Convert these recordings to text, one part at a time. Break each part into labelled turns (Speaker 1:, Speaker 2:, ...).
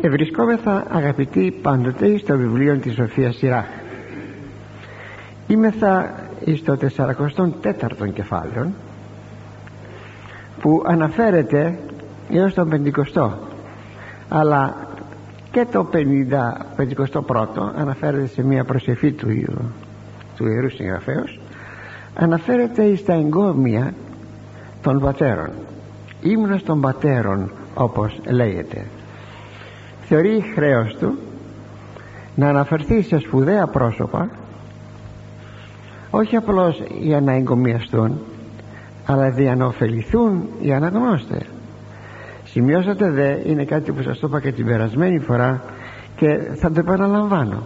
Speaker 1: Ευρισκόμεθα αγαπητοί πάντοτε στο βιβλίο της Σοφίας Σειρά Είμεθα στο 44ο κεφάλαιο που αναφέρεται έως τον 50 αλλά και το 50, 51ο αναφέρεται σε μια προσευχή του, του Ιερού Συγγραφέως αναφέρεται στα εγκόμια των πατέρων. Ύμνος των πατέρων όπως λέγεται θεωρεί χρέος του να αναφερθεί σε σπουδαία πρόσωπα όχι απλώς για να εγκομιαστούν αλλά για να ωφεληθούν οι αναγνώστες. Σημειώσατε δε είναι κάτι που σας το είπα και την περασμένη φορά και θα το επαναλαμβάνω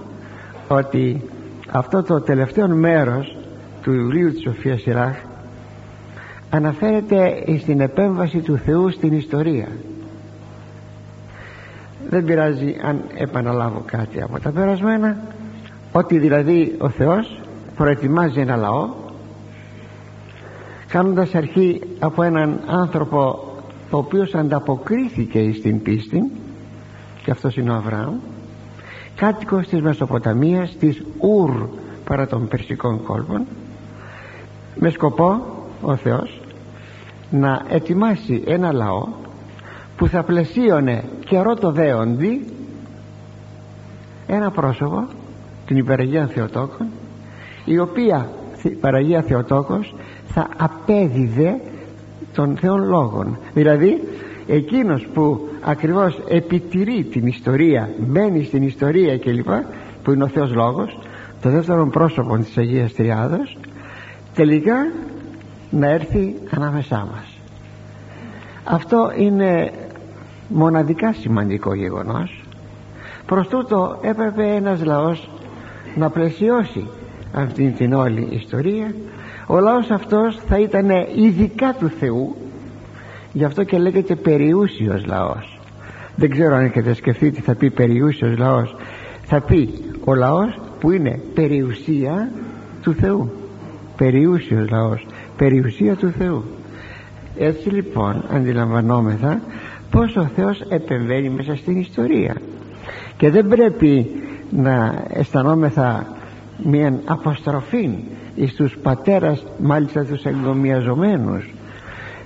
Speaker 1: ότι αυτό το τελευταίο μέρος του βιβλίου της Σοφίας Σιράχ αναφέρεται στην επέμβαση του Θεού στην ιστορία δεν πειράζει αν επαναλάβω κάτι από τα περασμένα. Ότι δηλαδή ο Θεός προετοιμάζει ένα λαό κάνοντας αρχή από έναν άνθρωπο ο οποίος ανταποκρίθηκε στην πίστη και αυτός είναι ο Αβραάμ κάτοικος της Μεσοποταμίας της Ουρ παρά των Περσικών κόλπων με σκοπό ο Θεός να ετοιμάσει ένα λαό που θα πλαισίωνε καιρό το δέοντι ένα πρόσωπο την υπεραγία Θεοτόκων η οποία η παραγία Θεοτόκος θα απέδιδε των Θεών Λόγων. Δηλαδή εκείνος που ακριβώς επιτηρεί την ιστορία μπαίνει στην ιστορία κλπ που είναι ο Θεός Λόγος το δεύτερο πρόσωπο της Αγίας Τριάδος τελικά να έρθει ανάμεσά μας αυτό είναι μοναδικά σημαντικό γεγονός. Προς τούτο έπρεπε ένας λαός να πλαισιώσει αυτήν την όλη ιστορία. Ο λαός αυτός θα ήταν ειδικά του Θεού. Γι' αυτό και λέγεται περιούσιος λαός. Δεν ξέρω αν έχετε σκεφτεί τι θα πει περιούσιος λαός. Θα πει ο λαός που είναι περιουσία του Θεού. Περιούσιος λαός. Περιουσία του Θεού έτσι λοιπόν αντιλαμβανόμεθα πως ο Θεός επεμβαίνει μέσα στην ιστορία. Και δεν πρέπει να αισθανόμεθα μια αποστροφή στους πατέρας μάλιστα τους εγκομιαζομένους.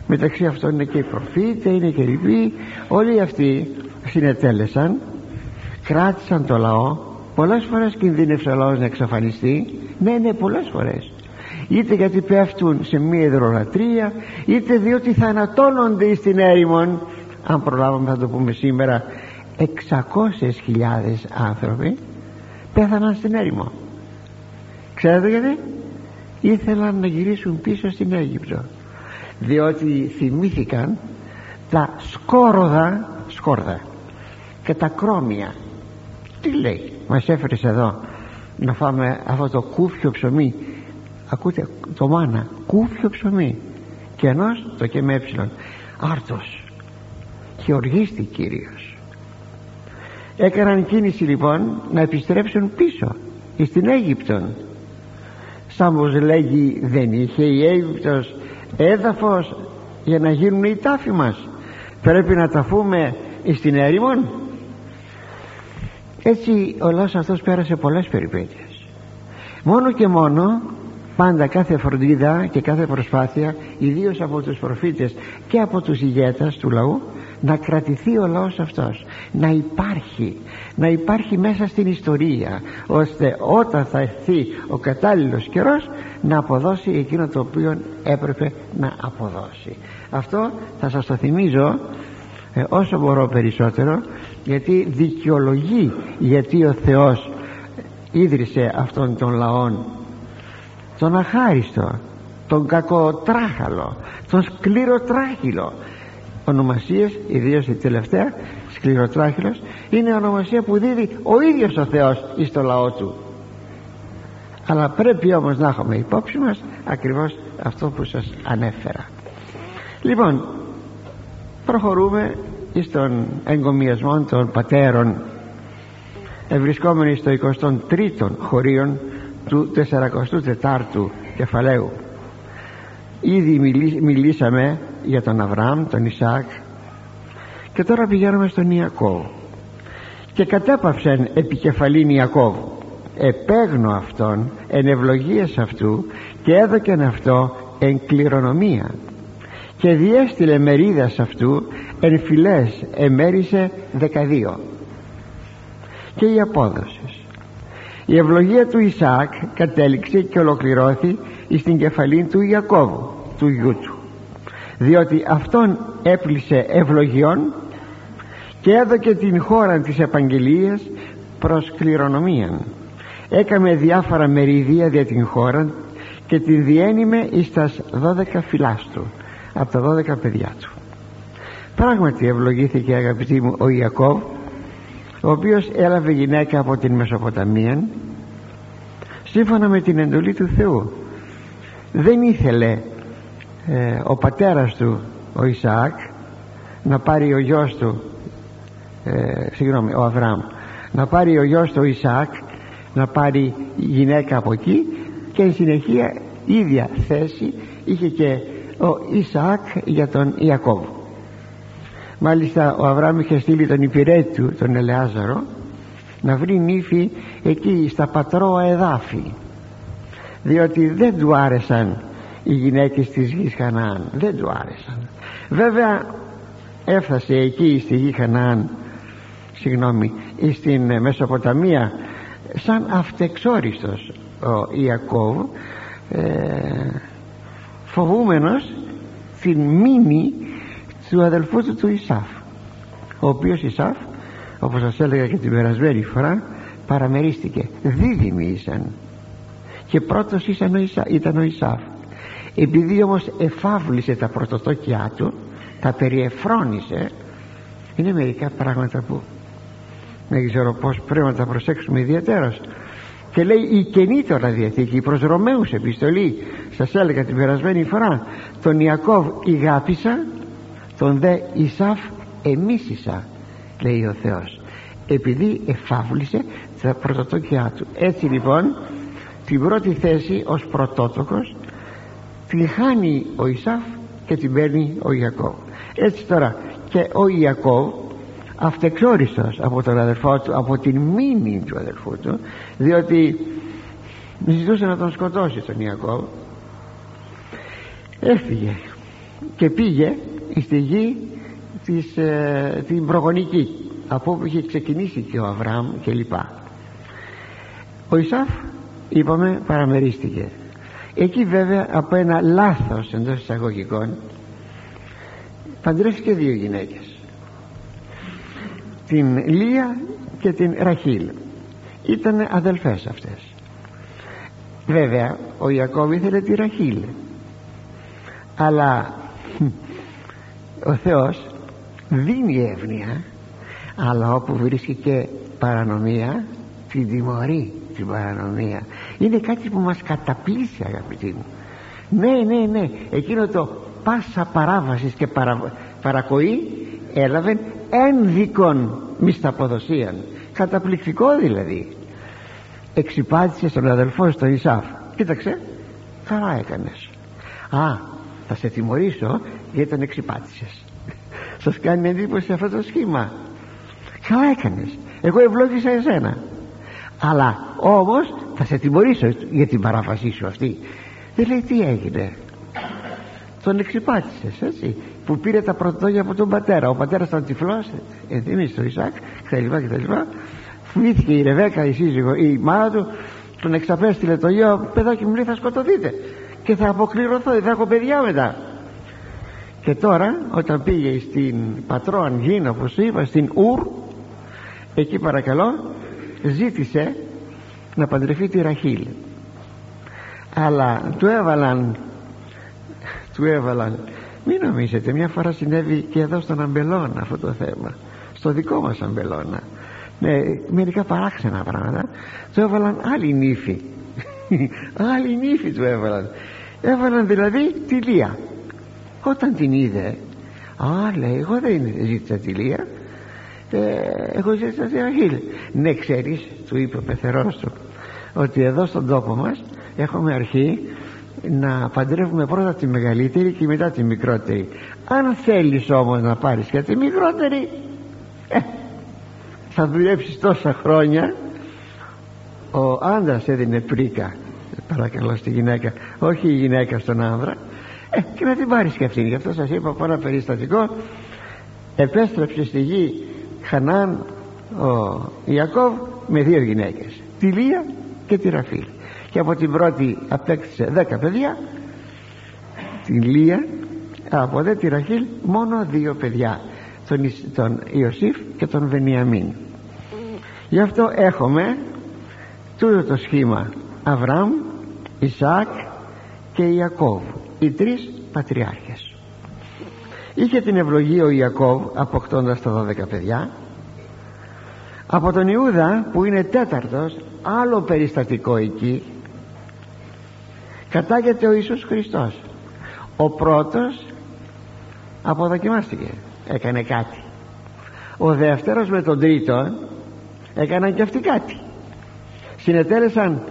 Speaker 1: Μεταξύ αυτών είναι και οι προφήτες είναι και οι λοιποί. Όλοι αυτοί συνετέλεσαν κράτησαν το λαό. Πολλές φορές κινδύνευσε ο λαός να εξαφανιστεί. Ναι ναι πολλές φορές είτε γιατί πέφτουν σε μία υδρολατρεία είτε διότι θανατώνονται στην έρημον. Αν προλάβουμε θα το πούμε σήμερα 600.000 άνθρωποι πέθαναν στην έρημο. Ξέρετε γιατί; Ήθελαν να γυρίσουν πίσω στην Αίγυπτο. Διότι θυμήθηκαν τα σκόροδα σκόρδα και τα κρόμια. Τι λέει; Μας έφερες εδώ να φάμε αυτό το κούφιο ψωμί ακούτε το μάνα κούφιο ψωμί. Και ενός το και με έψιλον. Άρτος. Και οργίστη Κύριος. Έκαναν κίνηση λοιπόν να επιστρέψουν πίσω στην Αίγυπτον. Σαν πως λέγει δεν είχε η Αίγυπτος έδαφος για να γίνουν οι τάφοι μας. Πρέπει να ταφούμε στην έρημον έτσι ο λαός αυτός πέρασε πολλές περιπέτειες. Μόνο και μόνο πάντα κάθε φροντίδα και κάθε προσπάθεια ιδίως από τους προφήτες και από τους ηγέτες του λαού να κρατηθεί ο λαός αυτός. Να υπάρχει να υπάρχει μέσα στην ιστορία ώστε όταν θα έρθει ο κατάλληλος καιρός να αποδώσει εκείνο το οποίο έπρεπε να αποδώσει. Αυτό θα σας το θυμίζω ε, όσο μπορώ περισσότερο γιατί δικαιολογεί γιατί ο Θεός ίδρυσε αυτόν τον λαόν τον αχάριστο τον κακοτράχαλο τον σκληροτράχυλο. Ονομασίες ιδίως η τελευταία σκληροτράχυλος είναι ονομασία που δίδει ο ίδιος ο Θεός εις το λαό του. Αλλά πρέπει όμως να έχουμε υπόψη μας ακριβώς αυτό που σας ανέφερα. Λοιπόν προχωρούμε στον εγκομιασμό των πατέρων ευρισκόμενοι στο 23ο χωρίων του 44ου κεφαλαίου. Ήδη μιλήσαμε για τον Αβραάμ, τον Ισάκ και τώρα πηγαίνουμε στον Ιακώβ. Και κατέπαυσεν επικεφαλήν Ιακώβ. Επέγνω αυτόν εν ευλογίες αυτού και έδωκεν αυτό εν κληρονομία. Και διέστειλε μερίδας αυτού εν φυλές εμέρισε δεκαδύο. Και η απόδοση η ευλογία του Ισαάκ κατέληξε και ολοκληρώθη στην κεφαλή του Ιακώβου του γιού του. Διότι αυτόν έπλησε ευλογιών και έδωκε την χώρα της επαγγελίας προς κληρονομία έκαμε διάφορα μερίδια για την χώρα και την διένυμε εις τας 12 φυλάς του από τα 12 παιδιά του. Πράγματι ευλογήθηκε αγαπητοί μου ο Ιακώβ ο οποίος έλαβε γυναίκα από την Μεσοποταμία σύμφωνα με την εντολή του Θεού. Δεν ήθελε ε, ο πατέρας του ο Ισαάκ να πάρει ο γιος του ε, συγγνώμη ο Αβραάμ να πάρει ο γιος του ο Ισαάκ να πάρει γυναίκα από εκεί και εν συνεχεία ίδια θέση είχε και ο Ισαάκ για τον Ιακώβ μάλιστα ο Αβραάμ είχε στείλει τον υπηρέτη του τον Ελεάζαρο να βρει νύφη εκεί στα πατρώα εδάφη. Διότι δεν του άρεσαν οι γυναίκες της γης Χαναάν δεν του άρεσαν. Βέβαια έφτασε εκεί στη γη Χαναάν συγγνώμη στην Μεσοποταμία σαν αυτεξόριστος ο Ιακώβ ε, φοβούμενος την μήνυ του αδελφού του του Ισάφ ο οποίος Ισάφ όπως σας έλεγα και την περασμένη φορά παραμερίστηκε. Δίδυμοι ήσαν. Και πρώτος ήσαν ο Ισά, ήταν ο Ισάφ. Επειδή όμως εφάβλησε τα πρωτοτόκια του τα περιεφρόνησε είναι μερικά πράγματα που δεν ξέρω πως πρέπει να τα προσέξουμε ιδιαίτερως και λέει η καινή τώρα διαθήκη προς Ρωμαίους επιστολή σας έλεγα την περασμένη φορά τον Ιακώβ ηγάπησα τον δε Ισάφ εμίσησα λέει ο Θεός. Επειδή εφάβλησε τα πρωτοτόκια του. Έτσι λοιπόν την πρώτη θέση ως πρωτότοκος την χάνει ο Ισάφ και την παίρνει ο Ιακώβ. Έτσι τώρα και ο Ιακώβ αυτεξόριστος από τον αδερφό του από την μήνυ του αδερφού του διότι ζητούσε να τον σκοτώσει τον Ιακώβ έφυγε και πήγε στη γη της, ε, την προγονική από όπου είχε ξεκινήσει και ο Αβραάμ και λοιπά. Ο Ισάφ είπαμε παραμερίστηκε. Εκεί βέβαια από ένα λάθος εντός εισαγωγικών παντρεύτηκε δύο γυναίκες. Την Λία και την Ραχήλ ήταν αδελφές αυτές. Βέβαια ο Ιακώβ ήθελε τη Ραχήλ αλλά ο Θεός δίνει εύνοια αλλά όπου βρίσκει και παρανομία την τιμωρεί την παρανομία. Είναι κάτι που μας καταπλήσει αγαπητοί μου. Ναι ναι ναι εκείνο το πάσα παράβασης και παρα, παρακοή έλαβε ένδικον μισθαποδοσίαν. Καταπληκτικό δηλαδή. Εξυπάτησε στον αδελφό στο Ισάφ. Κοίταξε καλά έκανες. Α θα σε τιμωρήσω γιατί τον εξυπάτησες. Σας κάνει εντύπωση αυτό το σχήμα. Καλά έκανες. Εγώ ευλόγησα εσένα. Αλλά όμως θα σε τιμωρήσω για την παράβασή σου αυτή. Δεν λέει τι έγινε. Τον εξυπάτησες έτσι που πήρε τα πρωτόγια από τον πατέρα. Ο πατέρας ήταν τυφλός ενθυμίσεις το Ισάκ κτλ κτλ φοήθηκε η Ρεβέκα η σύζυγο η μάνα του τον εξαπέστειλε το γιο παιδάκι μου λέει θα σκοτωθείτε και θα αποκληρωθώ θα έχω παιδιά μετά και τώρα όταν πήγε στην πατρόαν γήνα όπως είπα στην Ουρ εκεί παρακαλώ ζήτησε να παντρευτεί τη Ραχήλ αλλά του έβαλαν του έβαλαν μην νομίζετε μια φορά συνέβη και εδώ στον Αμπελώνα αυτό το θέμα στο δικό μας Αμπελώνα. Ναι, μερικά παράξενα πράγματα του έβαλαν άλλη νύφη. Άλλη νύφη του έβαλαν. Έβαλαν δηλαδή τη Λία όταν την είδε α λέει εγώ δεν ζήτησα τη Λία ε, εγώ ζήτησα τη Ραχήλ ναι ξέρεις του είπε ο πεθερός του ότι εδώ στον τόπο μας έχουμε αρχή να παντρεύουμε πρώτα τη μεγαλύτερη και μετά τη μικρότερη. Αν θέλεις όμως να πάρεις και τη μικρότερη ε, θα δουλέψεις τόσα χρόνια ο άντρας έδινε πρίκα παρακαλώ στη γυναίκα όχι η γυναίκα στον άνδρα ε, και να την πάρεις και αυτήν γι' αυτό σας είπα από ένα περιστατικό. Επέστρεψε στη γη Χανάν ο Ιακώβ με δύο γυναίκες τη Λία και τη Ραφήλ. Και από την πρώτη απέκτησε δέκα παιδιά την Λία από δε τη Ραχήλ μόνο δύο παιδιά τον, τον Ιωσήφ και τον Βενιαμίν. Γι' αυτό έχουμε τούτο το σχήμα Αβραάμ, Ισαάκ και Ιακώβ οι τρεις πατριάρχες. Είχε την ευλογία ο Ιακώβ αποκτώντας τα 12 παιδιά. Από τον Ιούδα που είναι τέταρτος άλλο περιστατικό εκεί κατάγεται ο Ιησούς Χριστός. Ο πρώτος αποδοκιμάστηκε έκανε κάτι. Ο δεύτερος με τον τρίτο έκαναν και αυτοί κάτι. Συνετέλεσαν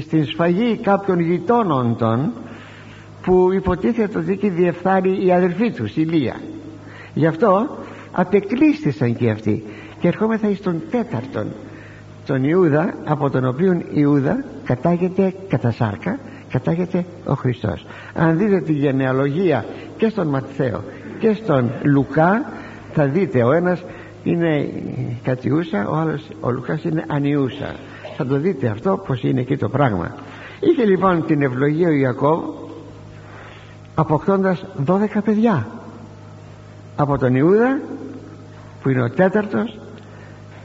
Speaker 1: στην σφαγή κάποιων γειτόνων των που υποτίθεται ότι εκεί διεφθάρει η αδελφή τους η Λία. Γι' αυτό απεκλείστησαν και αυτοί. Και ερχόμεθα εις τον τέταρτον τον Ιούδα από τον οποίο Ιούδα κατάγεται κατά σάρκα κατάγεται ο Χριστός. Αν δείτε τη γενεαλογία και στον Ματθαίο και στον Λουκά θα δείτε ο ένας είναι κατιούσα ο άλλος ο Λουκάς είναι ανιούσα. Θα το δείτε αυτό πως είναι εκεί το πράγμα. Είχε λοιπόν την ευλογία ο Ιακώβ αποκτώντας 12 παιδιά. Από τον Ιούδα που είναι ο τέταρτος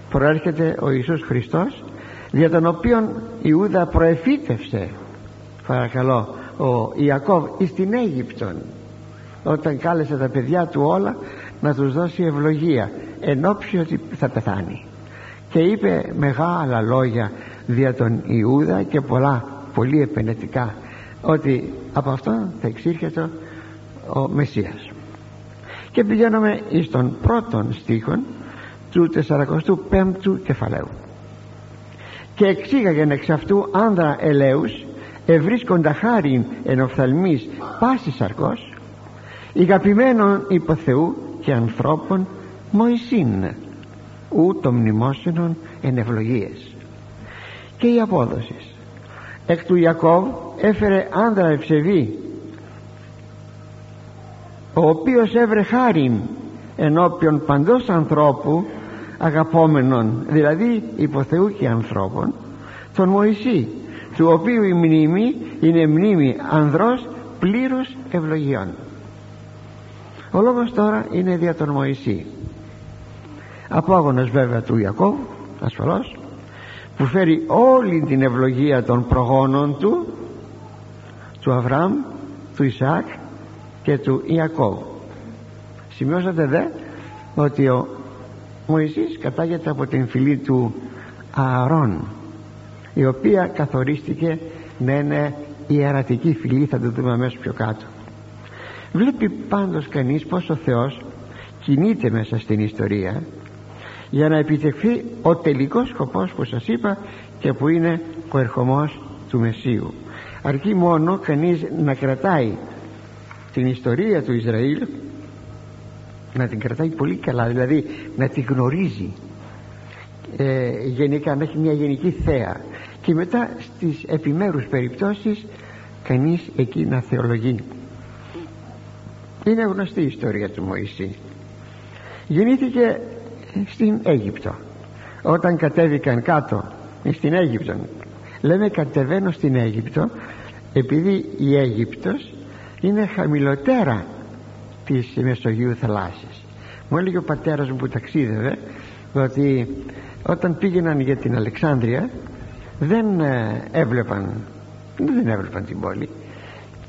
Speaker 1: προέρχεται ο Ιησούς Χριστός για τον οποίον Ιούδα προεφήτευσε παρακαλώ ο Ιακώβ εις την Αίγυπτον όταν κάλεσε τα παιδιά του όλα να τους δώσει ευλογία εν ότι θα πεθάνει. Και είπε μεγάλα λόγια δια τον Ιούδα και πολλά πολύ επενετικά ότι από αυτό θα εξήρχεται ο Μεσσίας. Και πηγαίνουμε εις τον πρώτον στίχον του 45ου κεφαλαίου. Και εξήγαγεν εξ αυτού άνδρα ελέους ευρίσκοντα χάριν εν οφθαλμής πάσης σαρκός ηγαπημένων υπό Θεού και ανθρώπων Μωυσήν ου το μνημόσυνον εν ευλογίες. Και η απόδοσης εκ του Ιακώβ έφερε άνδρα ευσεβή ο οποίος έβρε χάριν ενώπιον παντός ανθρώπου αγαπόμενων δηλαδή υπό Θεού και ανθρώπων τον Μωυσή του οποίου η μνήμη είναι μνήμη ανδρός πλήρους ευλογιών. Ο λόγος τώρα είναι δια τον Μωυσή. Απόγονος βέβαια του Ιακώβ ασφαλώς που φέρει όλη την ευλογία των προγόνων του του Αβραάμ του Ισαάκ και του Ιακώβ. Σημειώσατε δε ότι ο Μωυσής κατάγεται από την φυλή του Ααρών η οποία καθορίστηκε να είναι ιερατική φυλή θα το δούμε αμέσως πιο κάτω. Βλέπει πάντως κανείς πως ο Θεός κινείται μέσα στην ιστορία για να επιτευχθεί ο τελικός σκοπός που σας είπα και που είναι ο ερχομός του Μεσσίου. Αρκεί μόνο κανείς να κρατάει την ιστορία του Ισραήλ να την κρατάει πολύ καλά δηλαδή να την γνωρίζει ε, γενικά να έχει μια γενική θέα. Και μετά στις επιμέρους περιπτώσεις κανείς εκεί να θεολογεί. Είναι γνωστή η ιστορία του Μωυσή. Γεννήθηκε στην Αίγυπτο. Όταν κατέβηκαν κάτω στην Αίγυπτο. Λέμε κατεβαίνω στην Αίγυπτο επειδή η Αίγυπτος είναι χαμηλότερα της Μεσογείου θαλάσσης. Μου έλεγε ο πατέρας μου που ταξίδευε ότι όταν πήγαιναν για την Αλεξάνδρεια δεν ε, έβλεπαν δεν έβλεπαν την πόλη.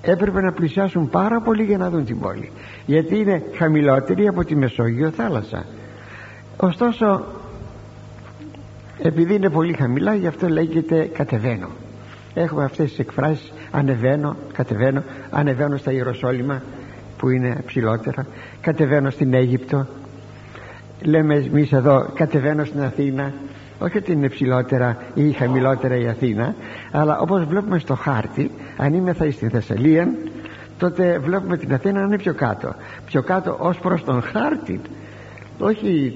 Speaker 1: Έπρεπε να πλησιάσουν πάρα πολύ για να δουν την πόλη. Γιατί είναι χαμηλότερη από τη Μεσόγειο θάλασσα ωστόσο επειδή είναι πολύ χαμηλά γι' αυτό λέγεται κατεβαίνω έχουμε αυτές τις εκφράσεις ανεβαίνω, κατεβαίνω ανεβαίνω στα Ιεροσόλυμα που είναι ψηλότερα κατεβαίνω στην Αίγυπτο λέμε εμείς εδώ κατεβαίνω στην Αθήνα όχι ότι είναι ψηλότερα ή χαμηλότερα η Αθήνα αλλά όπως βλέπουμε στο χάρτη αν είμαι θα στην Θεσσαλία τότε βλέπουμε την Αθήνα να είναι πιο κάτω. Πιο κάτω ως προς τον χάρτη όχι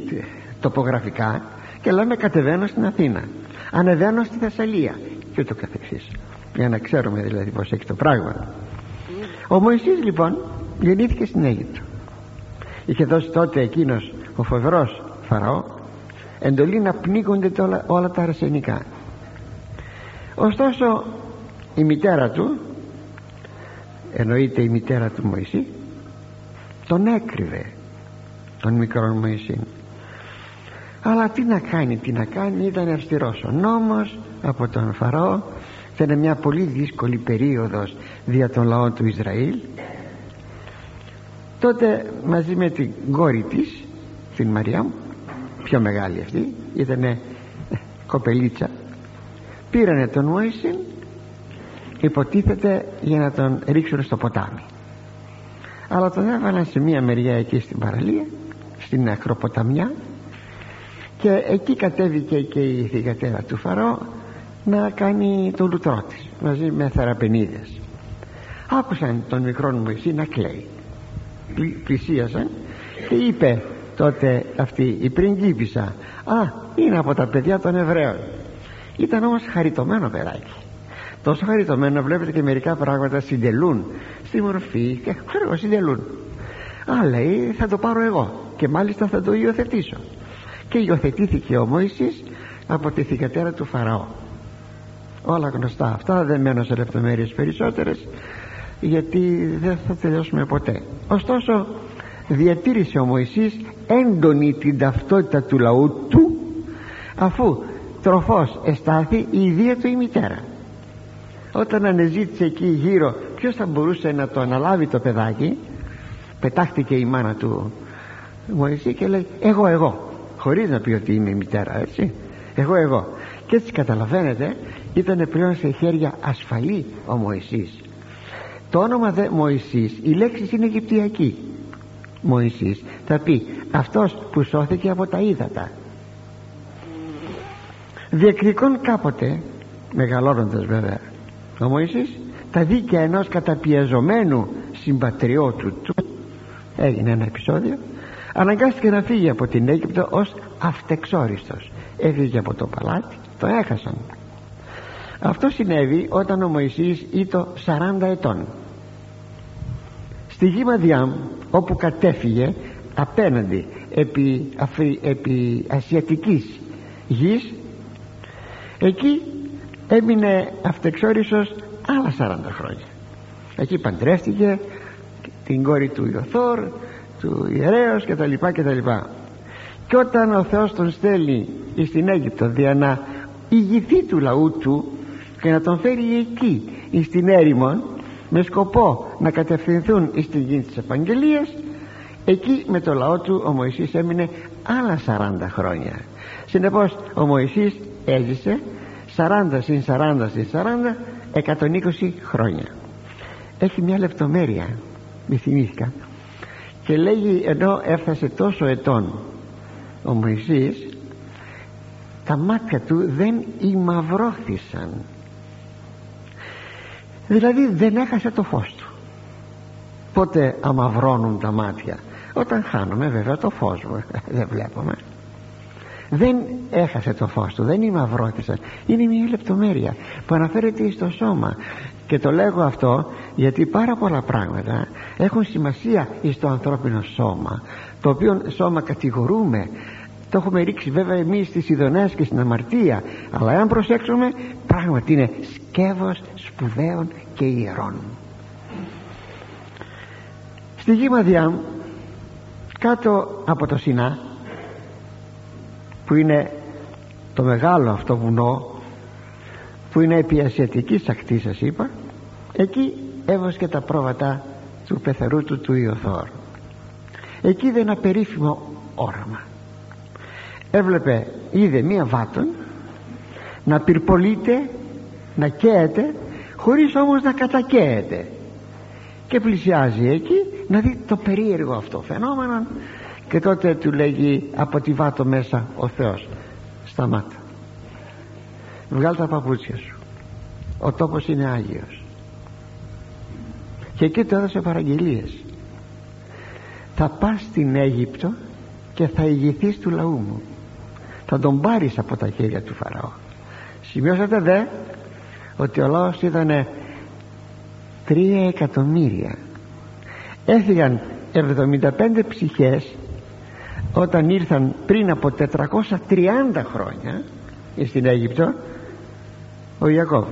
Speaker 1: τοπογραφικά και λέμε κατεβαίνω στην Αθήνα ανεβαίνω στη Θεσσαλία και ούτω καθεξής. Για να ξέρουμε δηλαδή πως έχει το πράγμα. Ο Μωυσής λοιπόν γεννήθηκε στην Αίγυπτο. Είχε δώσει τότε εκείνος ο φοβερός Φαραώ εντολή να πνίγονται όλα, όλα τα αρσενικά. Ωστόσο η μητέρα του εννοείται η μητέρα του Μωυσή τον έκρυβε τον μικρό Μωυσή αλλά τι να κάνει τι να κάνει ήταν αυστηρός ο νόμος από τον Φαραώ. Ήταν μια πολύ δύσκολη περίοδος δια των λαών του Ισραήλ. Τότε μαζί με την κόρη της την Μαριά πιο μεγάλη αυτή ήταν κοπελίτσα πήρανε τον Μωυσή υποτίθεται για να τον ρίξουν στο ποτάμι. Αλλά τον έβαλαν σε μια μεριά εκεί στην παραλία στην ακροποταμιά και εκεί κατέβηκε και η θηγατέρα του Φαρό να κάνει το λουτρό της μαζί με θεραπενίδες. Άκουσαν τον μικρό Μωυσή να κλαίει. Πλησίασαν και είπε τότε αυτή η πριγκίπισσα α είναι από τα παιδιά των Εβραίων ήταν όμως χαριτωμένο παιδάκι. Τόσο χαριτωμένο βλέπετε και μερικά πράγματα συντελούν στη μορφή και ξέρω εγώ συντελούν. Α λέει θα το πάρω εγώ και μάλιστα θα το υιοθετήσω. Και υιοθετήθηκε ο Μωυσής από τη θηκατέρα του Φαραώ. Όλα γνωστά αυτά δεν μένω σε λεπτομέρειες περισσότερες γιατί δεν θα τελειώσουμε ποτέ. Ωστόσο διατήρησε ο Μωυσής έντονη την ταυτότητα του λαού του αφού τροφός εστάθη η ιδία του η μητέρα. Όταν ανεζήτησε εκεί γύρω ποιος θα μπορούσε να το αναλάβει το παιδάκι πετάχτηκε η μάνα του Μωυσή και λέει εγώ εγώ χωρίς να πει ότι είμαι η μητέρα έτσι. Εγώ εγώ και έτσι καταλαβαίνετε ήταν πλέον σε χέρια ασφαλή ο Μωυσής. Το όνομα δε Μωυσής η λέξη είναι Αιγυπτιακή. Μωυσής θα πει αυτός που σώθηκε από τα ύδατα διεκδικών κάποτε μεγαλώνοντας βέβαια ο Μωυσής τα δίκαια ενός καταπιεζομένου συμπατριώτου του. Έγινε ένα επεισόδιο αναγκάστηκε να φύγει από την Αίγυπτο ως αυτεξόριστος. Έφυγε από το παλάτι το έχασαν. Αυτό συνέβη όταν ο Μωυσής ήταν 40 ετών. Στη γη Μαδιάμ όπου κατέφυγε απέναντι επί, αφρι, επί ασιατικής γης εκεί έμεινε αυτεξόριστος άλλα 40 χρόνια. Εκεί παντρεύτηκε την κόρη του Ιωθόρ του ιερέως και τα λοιπά και τα λοιπά. Και όταν ο Θεός τον στέλνει στην Αίγυπτο για να ηγηθεί του λαού του και να τον φέρει εκεί στην έρημο με σκοπό να κατευθυνθούν στην γη της Επαγγελίας εκεί με το λαό του ο Μωυσής έμεινε άλλα 40 χρόνια. Συνεπώς ο Μωυσής έζησε 40 συν 40 συν 40 120 χρόνια. Έχει μια λεπτομέρεια μη θυμήθηκα και λέγει ενώ έφτασε τόσο ετών ο Μωυσής τα μάτια του δεν ημαυρώθησαν. Δηλαδή δεν έχασε το φως του. Πότε αμαυρώνουν τα μάτια. Όταν χάνουμε βέβαια το φως μου. Δεν βλέπουμε. Δεν έχασε το φως του δεν ημαυρώθησαν. Είναι μια λεπτομέρεια που αναφέρεται στο σώμα και το λέγω αυτό γιατί πάρα πολλά πράγματα έχουν σημασία στο ανθρώπινο σώμα το οποίο σώμα κατηγορούμε. Το έχουμε ρίξει βέβαια εμείς στις ειδονές και στην αμαρτία αλλά εάν προσέξουμε πράγματι είναι σκεύος σπουδαίων και ιερών. Στη γη Μαδιά κάτω από το Σινά που είναι το μεγάλο αυτό βουνό που είναι επί ασιατικής ακτής σας είπα εκεί έβοσκε τα πρόβατα του πεθερού του του Ιωθόρ εκεί είδε ένα περίφημο όραμα. Έβλεπε είδε μία βάτον να πυρπολείται να καίεται χωρίς όμως να κατακαίεται. Και πλησιάζει εκεί να δει το περίεργο αυτό φαινόμενο και τότε του λέγει από τη βάτο μέσα ο Θεός σταμάτα βγάλ τα παπούτσια σου. Ο τόπος είναι Άγιος. Και εκεί του έδωσε παραγγελίες. Θα πας στην Αίγυπτο και θα ηγηθείς του λαού μου. Θα τον πάρεις από τα χέρια του Φαραώ. Σημειώσατε δε ότι ο λαός ήταν τρία εκατομμύρια. Έφυγαν 75 ψυχές όταν ήρθαν πριν από 430 χρόνια στην Αίγυπτο ο Ιακώβ.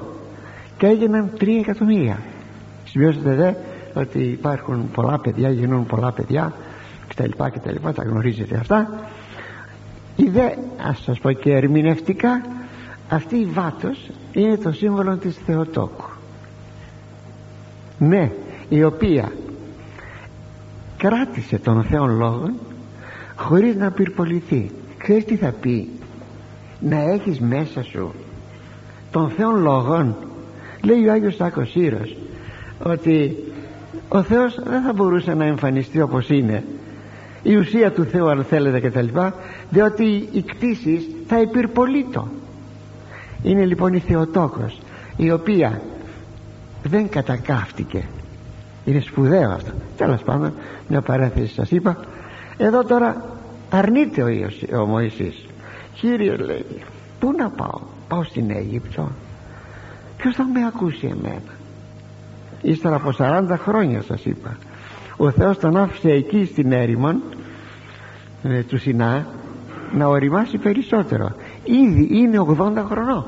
Speaker 1: Και έγιναν 3 εκατομμύρια. Σημειώσατε δε ότι υπάρχουν πολλά παιδιά γίνουν πολλά παιδιά κτλ κτλ τα γνωρίζετε αυτά. Η δε ας σας πω και ερμηνευτικά αυτή η βάτος είναι το σύμβολο της Θεοτόκου. Ναι η οποία κράτησε τον Θεόν Λόγων χωρίς να πυρποληθεί. Ξέρεις τι θα πει; Να έχεις μέσα σου τον Θεόν Λόγων λέει ο Άγιος Σάκος Σύρος ότι ο Θεός δεν θα μπορούσε να εμφανιστεί όπως είναι. Η ουσία του Θεού αν θέλετε και τα λοιπά διότι οι κτήσεις θα υπηρπολείτο είναι λοιπόν η Θεοτόκος η οποία δεν κατακάφτηκε είναι σπουδαίο αυτό. Τέλος πάντων μια παρέθεση σας είπα. Εδώ τώρα αρνείται ο, Ιωσή, ο Μωυσής. Κύριε λέει πού να πάω; Πάω στην Αίγυπτο. Ποιος θα με ακούσει εμένα; Ύστερα από 40 χρόνια σας είπα. Ο Θεός τον άφησε εκεί στην έρημον ε, του Σινά να οριμάσει περισσότερο. Ήδη είναι 80 χρονών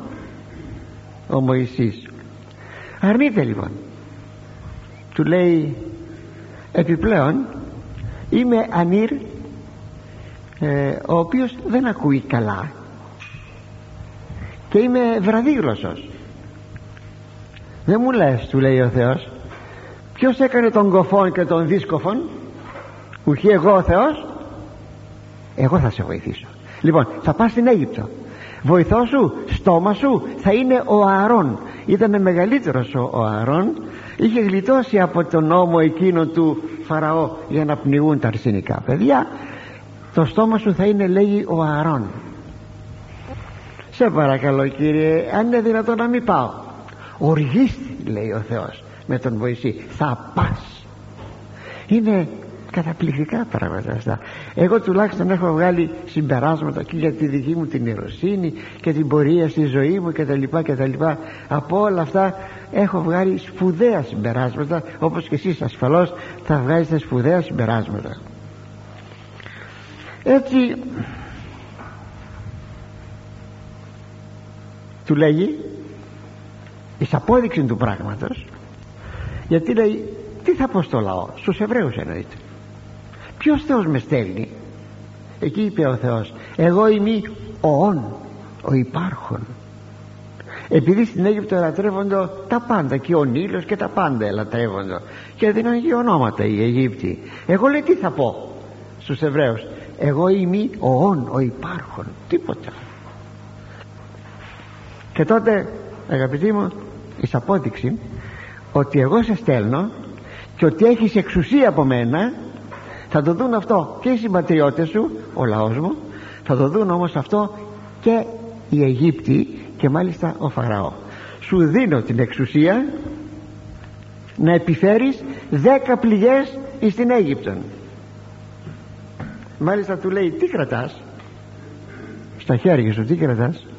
Speaker 1: ο Μωυσής. Αρνείται λοιπόν. Του λέει επιπλέον είμαι ανήρ ε, ο οποίος δεν ακούει καλά και είμαι βραδίγλωσσος. Δεν μου λες του λέει ο Θεός ποιος έκανε τον κοφόν και τον δίσκοφον; Ουχή εγώ ο Θεός; Εγώ θα σε βοηθήσω. Λοιπόν θα πας στην Αίγυπτο. Βοηθό σου στόμα σου θα είναι ο Ααρών. Ήταν μεγαλύτερος ο, ο Ααρών. Είχε γλιτώσει από τον νόμο εκείνο του Φαραώ για να πνιγούν τα αρσενικά παιδιά. Το στόμα σου θα είναι λέγει ο Ααρών σε παρακαλώ κύριε αν είναι δυνατόν να μην πάω. Οργίστη λέει ο Θεός με τον Βοησή θα πας. Είναι καταπληκτικά πράγματα αυτά. Εγώ τουλάχιστον έχω βγάλει συμπεράσματα και για τη δική μου την ιεροσύνη και την πορεία στη ζωή μου και τα λοιπά και τα λοιπά. Από όλα αυτά έχω βγάλει σπουδαία συμπεράσματα όπως και εσείς ασφαλώς θα βγάζετε σπουδαία συμπεράσματα. Έτσι του λέγει εις απόδειξη του πράγματος γιατί λέει τι θα πω στο λαό στους Εβραίους εννοείται ποιος Θεός με στέλνει εκεί είπε ο Θεός εγώ είμαι ο όν ο υπάρχον επειδή στην Αίγυπτο ελατρεύονται τα πάντα και ο Νείλος και τα πάντα ελατρεύονται και δίνουν και ονόματα οι Αιγύπτιοι. Εγώ λέει τι θα πω στους Εβραίους εγώ είμαι ο όν ο υπάρχον τίποτα και τότε αγαπητοί μου εις απόδειξη ότι εγώ σε στέλνω και ότι έχεις εξουσία από μένα θα το δουν αυτό και οι συμπατριώτες σου ο λαός μου θα το δουν όμως αυτό και οι Αιγύπτιοι και μάλιστα ο Φαραώ. Σου δίνω την εξουσία να επιφέρεις δέκα πληγές στην Αίγυπτον. Μάλιστα του λέει τι κρατάς; Στα χέρια σου τι κρατάς; ε,